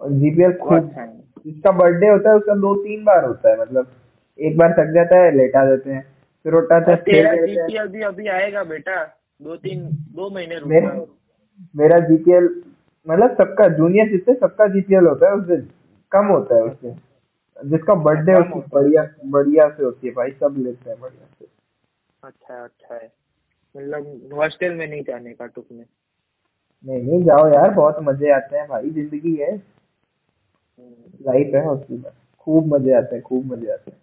और जीपीएल खूब अच्छा जिसका बर्थडे होता है उसका दो तीन बार होता है। मतलब एक बार थक जाता है लेटा देते हैं। फिर उठाते हैं। तेरा जीपीएल भी अभी आएगा बेटा। दो तीन दो महीने मेरा मेरा जीपीएल मतलब सबका जूनियर जिससे सबका जीपीएल होता है उससे कम होता है उससे। जिसका बर्थडे उसकी। बढ़िया बढ़िया से होती है भाई सब लेते हैं बढ़िया से। अच्छा अच्छा है। मतलब हॉस्टल में नहीं जाने का टुक में नहीं नहीं जाओ यार बहुत मज़े आते हैं भाई ज़िंदगी है। लाइफ है हॉस्टल में खूब मज़े आते हैं खूब मज़े आते हैं।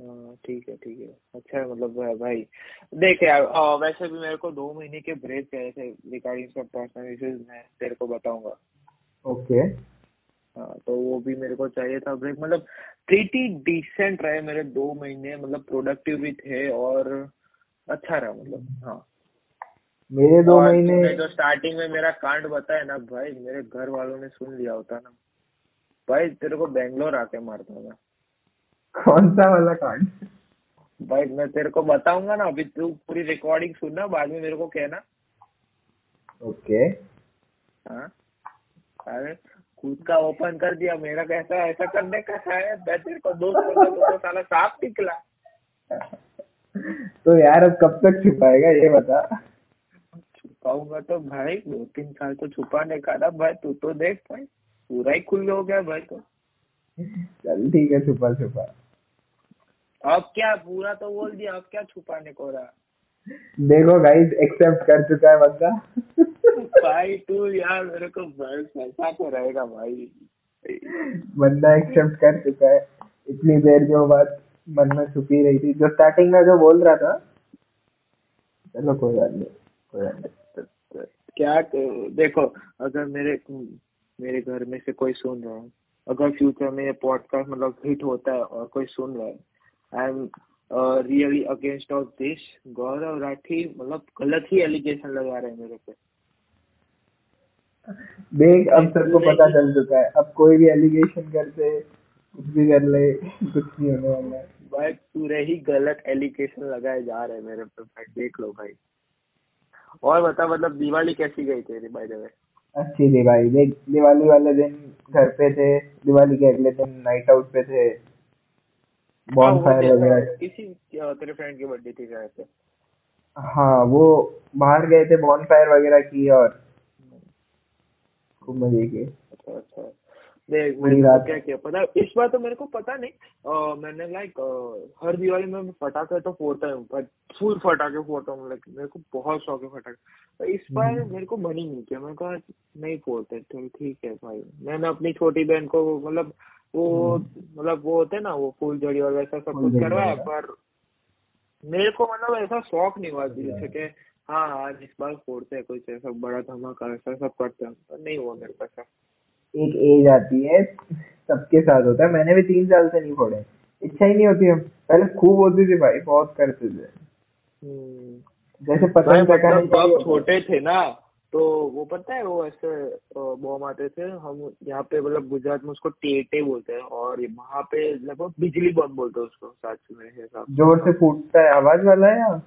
हाँ ठीक है ठीक है। अच्छा है मतलब भाई- देख यार वैसे भी मेरे को दो महीने के ब्रेक गए थे रिगार्डिंग सब पर्सनल इश्यूज़ मैं तेरे को बताऊँगा। ओके हाँ तो वो भी मेरे को चाहिए था ब्रेक मतलब प्रीटी डिसेंट रहे मेरे दो महीने मतलब प्रोडक्टिव भी थे और अच्छा रहा मतलब हाँ। मेरे दो महीने जो स्टार्टिंग में मेरा कांड बताया ना भाई मेरे घर वालों ने सुन लिया होता ना। भाई तेरे को बेंगलोर आके मारता मैं कौन सा वाला कांड भाई मैं तेरे को बताऊँगा ना अभी तू पूरी रिकॉर्डिंग सुनना बाद में मेरे को कहना। ओके। हाँ। अरे खुद का ओपन कर दिया मेरा कैसा ऐसा करने का है मैं तेरे को दोस्त तो साला सांप निकला। तो यार अब कब तक छुपाएगा ये बता। छुपाऊँगा तो भाई दो तीन साल तो छुपाने का ना भाई तू तो देख भाई। पूरा ही खुल हो गया भाई तो। चल ठीक है छुपा छुपा। अब क्या पूरा तो बोल दिया अब क्या छुपाने को रहा? देखो गाइस एक्सेप्ट कर चुका है बंदा। भाई तू यार मेरे को बस ऐसा तो रहेगा भाई। बंदा एक्सेप्ट कर चुका है। इतनी देर जो बात मन में छुपी रही थी। जो स्टार्टिंग में जो बोल रहा था चलो कोई बात नहीं कोई बात नहीं। क्या देखो अगर मेरे मेरे घर में से कोई सुन रहा है। अगर फ्यूचर में ये पॉडकास्ट मतलब हिट होता है और कोई सुन रहा है I am really against of this Gaurav Rathee मतलब गलत ही एलिगेशन लगा रहे हैं मेरे पे। देख अब सबको पता चल चुका है। अब कोई भी एलिगेशन करते कुछ भी कर ले कुछ नहीं होने वाला है। भाई पूरे ही गलत एलिगेशन लगाए जा रहे हैं मेरे पे। देख लो भाई। और बता मतलब दिवाली कैसी गई तेरी बाय द वे अच्छी थी भाई। देख दिवाली वाले दिन घर पे थे दिवाली के अगले दिन नाइट आउट पे थे। बॉन फायर वगैरह। किसी तेरे फ्रेंड की बर्थडे थी शायद से। हाँ वो बाहर गए थे बॉन फायर वगैरह की और खूब मज़े किए। अच्छा अच्छा। मैंने क्या किया? पता इस बार तो मेरे को पता नहीं आ, मैंने लाइक हर दिवाली में फटाखे तो फोड़ता हूँ पर फुल फटाके फोड़ता हूँ लाइक मेरे को बहुत शौक है फटाखे तो इस बार हम्म। मेरे को मन ही नहीं किया मैं कहा नहीं फोड़ते तो ठीक है भाई। मैंने अपनी छोटी बहन को मतलब वो हम्म। मतलब वो होते ना वो फूल जड़ी और वैसा सब कुछ करवाया पर मेरे को मतलब ऐसा शौक नहीं हुआ दिल से कि हाँ आज इस बार फोड़ते हैं कुछ ऐसा बड़ा धमाका ऐसा सब करते हैं नहीं हुआ मेरे पास एक एज आती है सबके साथ होता है। मैंने भी तीन साल से नहीं फोड़े। इच्छा ही नहीं होती हम पहले खूब होती थी भाई बहुत करते थे। हम्म। जैसे पतंग मतलब छोटे थे ना तो वो पता है वो ऐसे बॉम आते थे। हम यहाँ पे मतलब गुजरात में उसको टेटे बोलते हैं और वहाँ पे लगभग बिजली बम बोलते हैं उसको साथ में हिसाब ज़ोर से फूटता है। आवाज़ वाला है या?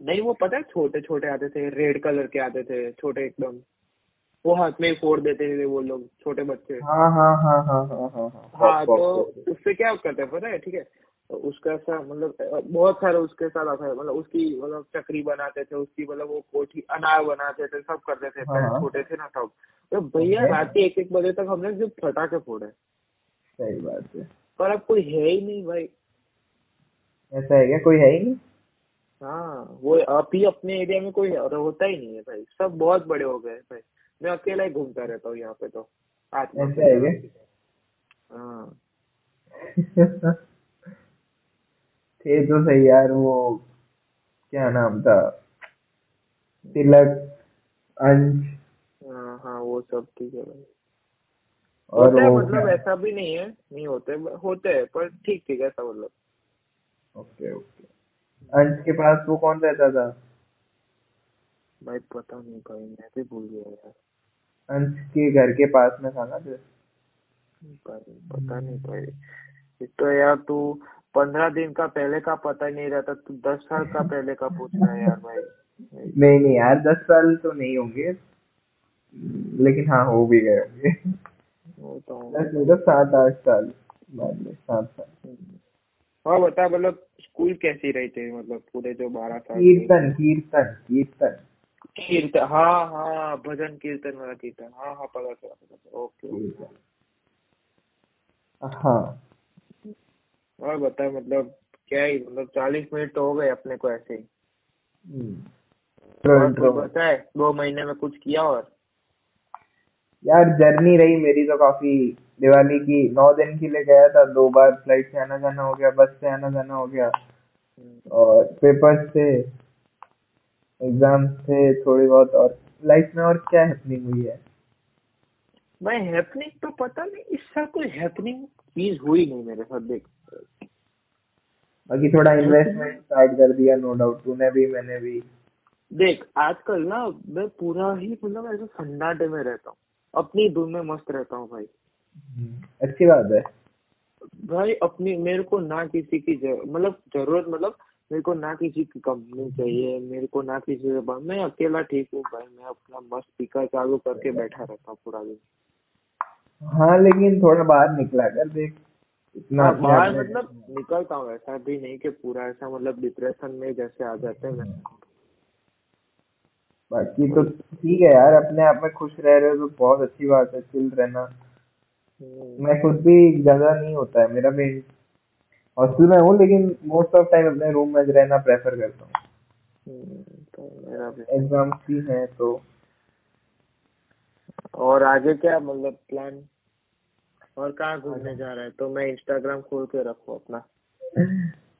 नहीं वो पता है छोटे छोटे आते थे रेड कलर के आते थे छोटे एकदम। वो हाथ में फोड़ देते थे वो लोग छोटे बच्चे। हाँ हाँ हाँ हाँ हाँ हाँ हाँ, हाँ। तो उससे क्या करते हैं पता है ठीक है? तो उसका सा मतलब बहुत सारे उसके साथ आता है मतलब उसकी मतलब चक्री बनाते थे उसकी मतलब वो कोठी अनार बनाते थे सब करते थे हाँ, हाँ। छोटे थे ना सब तो भैया रात के एक एक बजे तक हमने सिर्फ़ फटाके फोड़े। सही बात है। पर अब कोई है ही नहीं भाई। ऐसा है क्या? कोई है ही नहीं? हाँ वो अभी अपने एरिया में कोई होता ही नहीं है भाई। सब बहुत बड़े हो गए भाई। मैं अकेला ही घूमता रहता हूँ यहाँ पे तो। हाँ थे तो सही यार वो क्या नाम था? तिलक अंश। हाँ हाँ वो सब ठीक है भाई। और होता है मतलब ऐसा भी नहीं है नहीं होते होते हैं पर ठीक ठीक ऐसा मतलब। Okay okay. अंश के पास वो कौन रहता था? भाई पता नहीं भाई मैं भी भूल गया यार। अंश के घर के पास में था ना फिर? पता नहीं भाई। तो यार तू पंद्रह दिन का पहले का पता ही नहीं रहता तू दस साल का पहले का पूछ रहा है यार भाई। नहीं नहीं यार दस साल तो नहीं होंगे। लेकिन हाँ हो भी गए होंगे। तो तो सात आठ साल बाद में सात साल। और बता मतलब स्कूल कैसी रही थी मतलब पूरे जो बारह साल कीर्तन कीर्तन कीर्तन। कीर्तन हाँ हाँ भजन कीर्तन वाला कीर्तन हाँ हाँ पता चला पता चला ओके हाँ। और बता मतलब क्या ही मतलब चालीस मिनट तो हो गए अपने को ऐसे ही। हम्म। और इंट्रो कुछ बता है दो महीने में कुछ किया और? यार जर्नी रही मेरी तो काफ़ी। दिवाली की नौ दिन के लिए गया था दो बार फ़्लाइट से आना जाना हो गया बस से आना जाना हो गया। और पेपर थे एग्ज़ाम्स थे थोड़ी बहुत और लाइफ में और क्या हैपनिंग हुई है? भाई हैपनिंग तो पता नहीं इस साल कोई हैपनिंग चीज़ हुई नहीं मेरे साथ देख। बाकी थोड़ा इन्वेस्टमेंट स्टार्ट कर दिया नो डाउट तूने भी मैंने भी। देख आजकल ना मैं पूरा ही मतलब ऐसे सन्नाटे में रहता हूँ। अपनी धुन में मस्त रहता हूँ भाई। अच्छी बात है। भाई अपनी मेरे को ना किसी की मतलब ज़रूरत मतलब मेरे को ना किसी की कंपनी चाहिए मेरे को ना किसी से बात मैं अकेला ठीक हूँ भाई मैं अपना मस्त स्पीकर चालू करके बैठा रहता हूँ पूरा दिन। हाँ लेकिन थोड़ा बाहर निकला कर देख इतना हाँ, बाहर मतलब निकलता हूँ ऐसा भी नहीं कि पूरा ऐसा मतलब डिप्रेशन में जैसे आ जाते हैं बाकी तो ठीक है यार अपने आप में खुश रह रहे हो तो बहुत अच्छी बात है चिल रहना। हम्म, मैं खुद भी ज़्यादा नहीं होता है मेरा भी हॉस्टल में हूँ लेकिन मोस्ट ऑफ़ टाइम अपने रूम में रहना प्रेफर करता हूँ। हम्म, तो एग्ज़ाम भी है तो। और आगे क्या मतलब प्लान और कहाँ घूमने जा रहा है? तो मैं इंस्टाग्राम खोल के रखू अपना।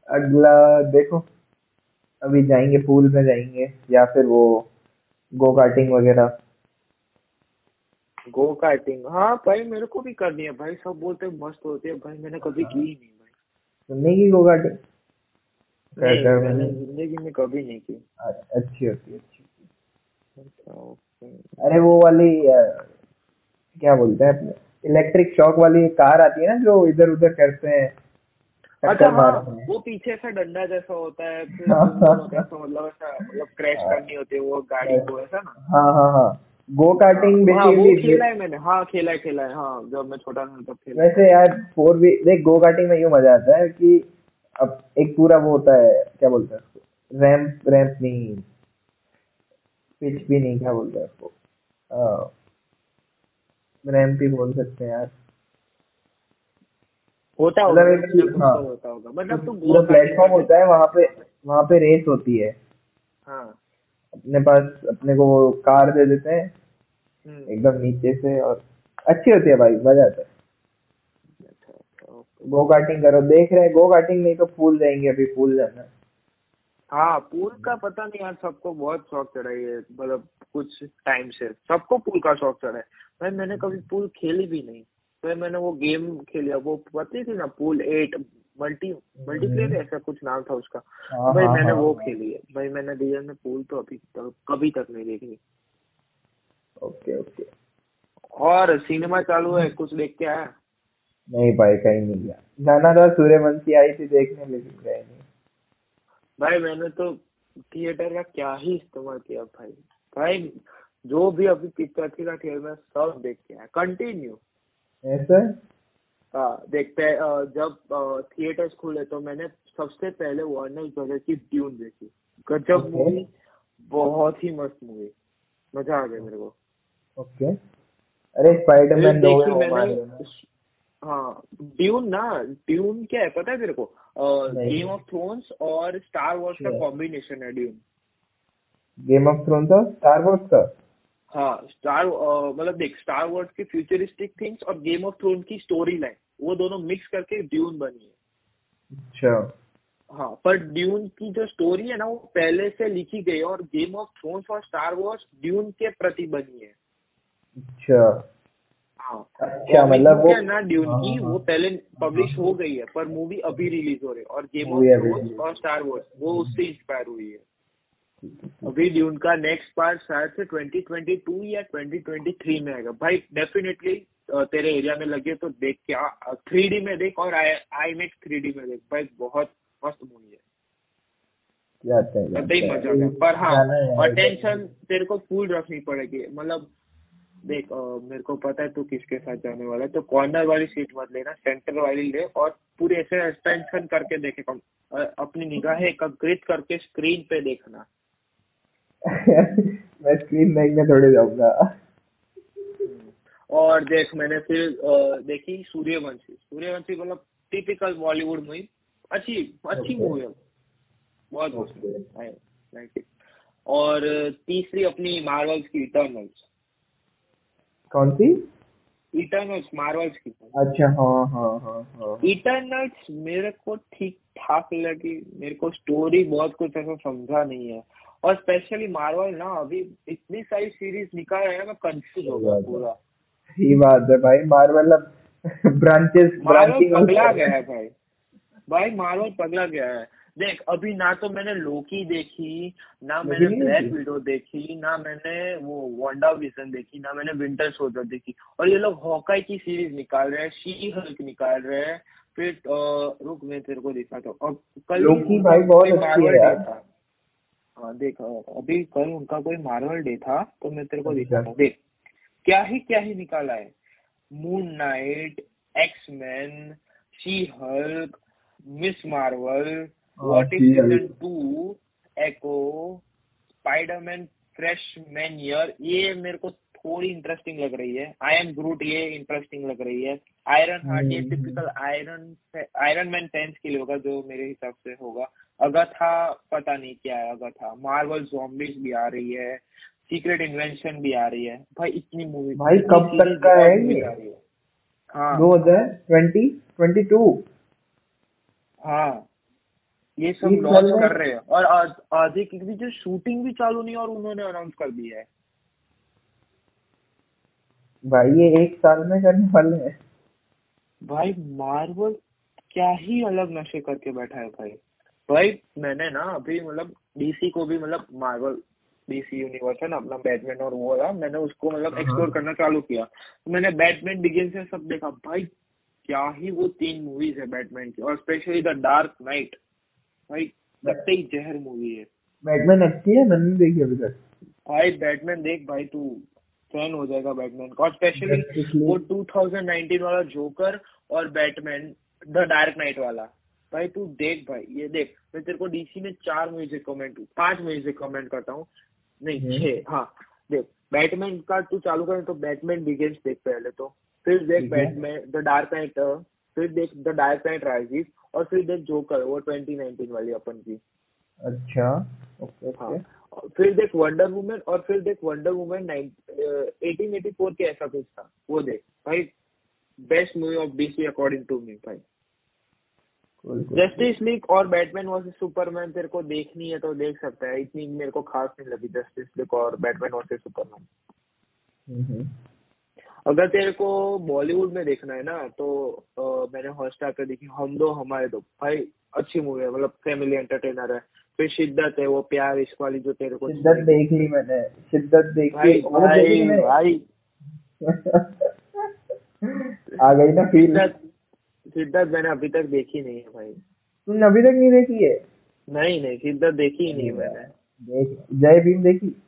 अगला देखो अभी जाएँगे पूल में जाएँगे या फिर वो गो कार्टिंग वगैरह। गो कार्टिंग हाँ भाई मेरे को भी करनी है। भाई सब बोलते हैं मस्त होती है। भाई मैंने कभी की ही नहीं। सुनने की कार्टिंग ज़िंदगी में कभी नहीं की। अच्छी होती अच्छी अच्छा ओके। अरे वो वाली क्या बोलते हैं अपने इलेक्ट्रिक शॉक वाली कार आती है ना जो इधर उधर करते हैं अच्छा हाँ वो पीछे से डंडा जैसा होता है फिर मतलब ऐसा मतलब क्रैश हाँ। करनी होती है वो गाड़ी को ऐसा ना? हाँ हाँ हाँ। गो कार्टिंग हाँ बेसिकली खेला है मैंने। हाँ खेला है खेला है। हाँ जब मैं छोटा था तब खेला वैसे यार फोर वी देख गो कार्टिंग में यूँ मज़ा आता है कि अब एक पूरा वो होता है क्या बोलते हैं उसको? रैंप रैंप नहीं। पिच भी नहीं क्या बोलते हैं उसको? रैंप ही बोल सकते हैं यार। होता होगा मतलब ना कुछ हाँ। तो होता होगा। मतलब तुम पूरा प्लेटफॉर्म होता है। वहाँ पे वहाँ पे रेस होती है। हाँ। अपने पास अपने को कार दे देते हैं। हम्म, एकदम नीचे से और अच्छी होती है भाई मज़ा आता है। गो कार्टिंग करो देख रहे हैं गो कार्टिंग नहीं तो पूल जाएँगे अभी पूल जाना। हाँ पूल का पता नहीं यार सबको बहुत शौक चढ़ा है मतलब कुछ टाइम से। सबको पूल का शौक चढ़ा है। भाई मैंने कभी पूल खेली भी नहीं। तो मैंने वो गेम खेलिया वो पता थी ना पूल एट मल्टी मल्टीप्लेयर ऐसा कुछ नाम था उसका। हाँ भाई हाँ मैंने हाँ। वो खेली है। भाई मैंने रियल में पूल तो अभी तक कभी तक नहीं देखी। Okay okay. और सिनेमा चालू है कुछ देख के आया? नहीं भाई कहीं नहीं गया। जाना था सूर्यवंशी आई थी देखने लेकिन गए नहीं। भाई मैंने तो थिएटर का क्या ही इस्तेमाल किया भाई। भाई जो भी अभी पिक्चर थी ना थिएटर में सब देख के आया। कंटिन्यू ऐसा देखते हैं जब थिएटर्स खुले तो मैंने सबसे पहले वार्नर ब्रदर की ड्यून देखी। गजब मूवी बहुत ही मस्त मूवी मज़ा आ गया मेरे को। ओके अरे स्पाइडरमैन नो। वे है हाँ ड्यून ना ड्यून क्या है पता है तेरे को? गेम ऑफ़ थ्रोन्स और स्टार वॉर्स का कॉम्बिनेशन है ड्यून गेम ऑफ़ थ्रोन्स और स्टार वॉर्स का? हाँ स्टार मतलब देख स्टार वॉर्स की फ्यूचरिस्टिक थिंग्स और गेम ऑफ़ थ्रोन की स्टोरी लाइन वो दोनों मिक्स करके ड्यून बनी है। अच्छा। हाँ पर ड्यून की जो स्टोरी है ना वो पहले से लिखी गई है और गेम ऑफ़ थ्रोन्स और स्टार वॉर्स ड्यून के प्रति बनी है। अच्छा। हाँ अच्छा मतलब वो ना ड्यून हाँ, की हाँ, वो पहले पब्लिश हो गई है पर मूवी अभी रिलीज़ हो रही है और गेम ऑफ़ थ्रोन्स और स्टार वॉर्स वो उससे इंस्पायर हुई है। अभी ड्यून का नेक्स्ट पार्ट शायद से 2022 या 2023 में आएगा। भाई डेफिनेटली तेरे एरिया में लगे तो देख के थ्री डी में देख और आई मैक्स थ्री डी में देख। भाई बहुत मस्त मूवी है। हैं मज़ा। पर हाँ और टेंशन तेरे को फुल रखनी पड़ेगी। मतलब देख अ, मेरे को पता है तू किसके साथ जाने वाला है तो कॉर्नर वाली सीट मत लेना सेंटर वाली ले और पूरे ऐसे टेंशन करके देखे। अपनी निगाहें एकत्रित करके स्क्रीन पे देखना। मैं स्क्रीन देखने थोड़े जाऊँगा और देख मैंने फिर देखी सूर्यवंशी। सूर्यवंशी मतलब टिपिकल बॉलीवुड मूवी अच्छी अच्छी मूवी है बहुत. और तीसरी अपनी मार्वल्स की इटर्नल्स कौन सी? इटर्नल्स मार्वल्स की। अच्छा हाँ हाँ हाँ हाँ। इटर्नल्स मेरे को ठीक ठाक लगी। मेरे को स्टोरी बहुत कुछ ऐसा समझा नहीं है। और स्पेशली मार्वल ना अभी इतनी सारी सीरीज़ निकाल रहे हैं मैं कंफ्यूज हो गया पूरा। सही बात है भाई मार्वल अब ब्रांचेस ब्रांचिंग पगला गया है। भाई। भाई मार्वल पगला गया है। देख अभी ना तो मैंने लोकी देखी ना मैंने ब्लैक? विडो देखी। ना मैंने वो वंडा विजन देखी ना मैंने विंटर सोल्जर देखी। और ये लोग हॉकाई की सीरीज़ निकाल रहे हैं शी हल्क निकाल रहे हैं। फिर रुक मैं तेरे को दिखाता हूँ। अब कल लोकी भाई बहुत अच्छी है मार्वल डे यार। था हाँ देख अभी कल उनका कोई मार्वल डे था तो मैं तेरे को अच्छा। दिखाता हूँ। देख क्या ही क्या ही निकाला है। Moon Knight X Man She Hulk Ms Marvel हाँ, what season two Echo Spiderman Freshman Year ये मेरे को थोड़ी इंटरेस्टिंग लग रही है। आई एम ग्रूट ये इंटरेस्टिंग लग रही है। आयरन हार्ट ये। Typical Iron Iron Man fans के लिए होगा जो मेरे हिसाब से होगा। अगथा पता नहीं क्या है अगथा। मार्वल zombies भी आ रही है सीक्रेट इन्वेंशन भी आ रही है। भाई इतनी मूवी भाई, कब तक का है ये? है। दो हज़ार ट्वेंटी ट्वेंटी टू। हाँ। ये सब लॉन्च कर रहे हैं। और आज आधे की भी जो शूटिंग भी चालू नहीं और उन्होंने अनाउंस कर दिया है। भाई ये एक साल में करने वाले हैं। भाई मार्वल क्या ही अलग नशे करके बैठा है भाई। भाई मैंने ना अभी मतलब डीसी को भी मतलब मार्वल डीसी यूनिवर्स है ना अपना बैटमैन और वो है मैंने उसको मतलब हाँ। एक्सप्लोर करना चालू किया। तो मैंने बैटमैन बिगिन से सब देखा। भाई क्या ही वो तीन मूवीज़ है बैटमैन की और स्पेशली द डार्क नाइट भाई लगते ही जहर मूवी है। बैटमैन अच्छी है? मैंने देखी अभी तक। भाई बैटमैन देख भाई तू। फ़ैन हो जाएगा बैटमैन का और स्पेशली। वो 2019 वाला जोकर और बैटमैन द डार्क नाइट वाला। भाई तू देख भाई ये देख मैं तेरे को डीसी में चार मूवीज़ रिकमेंड पाँच मूवीज़ रिकमेंड करता हूँ। नहीं हम्म। छह हाँ देख बैटमैन का तू चालू करे तो बैटमैन बिगिंस देख पहले तो। फिर देख बैटमैन द डार्क नाइट फिर देख द डार्क नाइट राइजिस और फिर देख जोकर वो 2019 वाली अपन की। अच्छा ओके हाँ फिर देख वंडर वुमेन और फिर देख Wonder Woman eighteen eighty four के ऐसा कुछ था वो देख। भाई best movie of DC according to me भाई. जस्टिस लीग और बैटमैन वर्सेस सुपरमैन तेरे को देखनी है तो देख सकता है। इतनी मेरे को खास नहीं लगी जस्टिस लीग और बैटमैन वर्सेस सुपरमैन। अगर तेरे को बॉलीवुड में देखना है ना तो अ, मैंने हॉटस्टार पे देखी हम दो हमारे दो। भाई अच्छी मूवी है मतलब फैमिली एंटरटेनर है। फिर शिद्दत है वो प्यार इश्क वाली जो तेरे को शिद्दत देख ली मैंने शिद्दत देख भाई भाई भाई। आ गई ना फील सिद्धार्थ मैंने अभी तक देखी नहीं है भाई। तुमने अभी तक नहीं देखी है? नहीं नहीं सिद्धार्थ देखी ही नहीं मैंने। जय भीम देखी?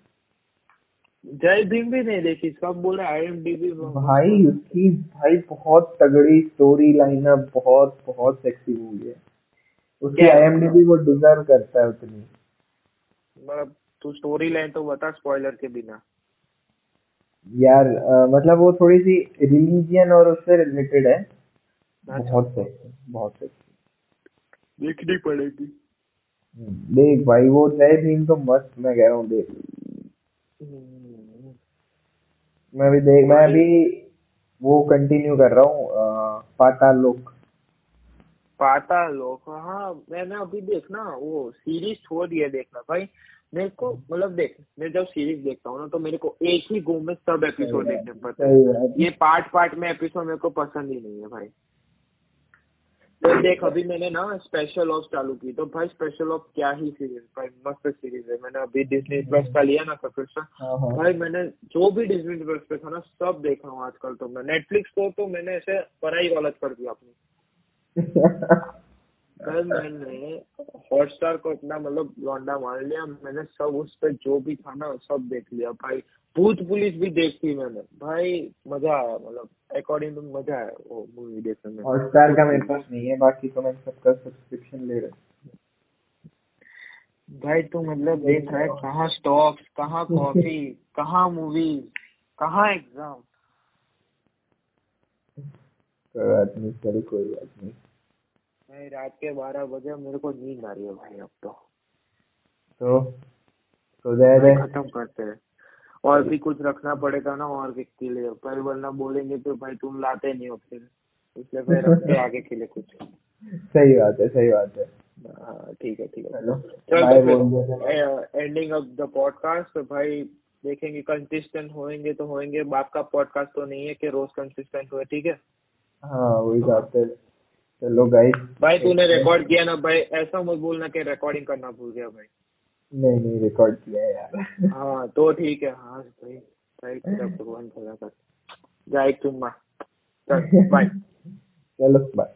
जय भीम भी नहीं देखी सब बोल रहे आई एम डी बी भाई उसकी भाई बहुत तगड़ी स्टोरी लाइन है बहुत बहुत सेक्सी मूवी है। उसकी क्या? आईएमडीबी वो डिजर्व करता है उतनी। मतलब तू स्टोरी लाइन तो बता स्पॉइलर के बिना। यार अ, मतलब वो थोड़ी सी रिलीजियन और उससे रिलेटेड है। बहुत बहुत देखनी पड़ेगी। देख भाई वो जय भीम तो मस्त मैं कह रहा हूँ देख। हम्म, मैं भी देख मैं अभी वो कंटिन्यू कर रहा हूँ पाताल लोक पाता लोग हाँ मैंने अभी देखना वो सीरीज़ छोड़ दिया देखना भाई। मेरे को मतलब देख मैं जब सीरीज़ देखता हूँ ना तो मेरे को एक ही गो में सब एपिसोड देखने पड़ते हैं। ये पार्ट पार्ट में एपिसोड मेरे को पसंद ही नहीं है भाई। तो देख अभी मैंने ना स्पेशल ऑफ़ चालू की। तो भाई स्पेशल ऑफ़ क्या ही सीरीज़ भाई मस्त सीरीज़ है। मैंने अभी डिज्नी प्लस का लिया ना सब्सक्रिप्शन हाँ हाँ। भाई मैंने जो भी डिज्नी प्लस पे था ना सब देखा रहा हूँ आजकल तो मैं। नेटफ्लिक्स को तो मैंने ऐसे पढ़ाई गलत कर दिया अपनी। कल मैंने हॉटस्टार को अपना मतलब लौंडा मान लिया मैंने सब उस पे जो भी था ना सब देख लिया। भाई भूत पुलिस भी देखी मैंने। भाई मज़ा आया मतलब अकॉर्डिंग टू मज़ा आया वो मूवी देखने में। हॉटस्टार का मेरे पास नहीं है बाकी तो मैं सबका सब्सक्रिप्शन ले रहा भाई तू मतलब देख रहा है कहाँ स्टॉक्स कहाँ कॉफ़ी कहाँ मूवीज़ कहाँ एग्ज़ाम कोई बात नहीं चलो कोई बात नहीं। भाई रात के बारह बजे मेरे को नींद आ रही है भाई अब तो। तो तो दे खत्म करते हैं। और भी कुछ रखना पड़ेगा ना और के लिए। पर वरना बोलेंगे तो भाई तुम लाते नहीं हो फिर। इसलिए फिर रखते आगे के लिए कुछ। सही बात है सही बात है। हाँ, ठीक है ठीक है। चलो एंडिंग ऑफ़ द पॉडकास्ट भाई देखेंगे कंसिस्टेंट होएँगे तो होएँगे। बाप का पॉडकास्ट तो नहीं है कि रोज कंसिस्टेंट हुए ठीक है? हाँ वही बात है। चलो गाइस भाई तूने रिकॉर्ड किया ना भाई ऐसा मत बोलना कि रिकॉर्डिंग करना भूल गया भाई। नहीं नहीं रिकॉर्ड किया है यार। हाँ तो ठीक है। हाँ भाई भाई तेरा भगवान चला कर। जाए तुम चुम्मा चल बाय चलो बाय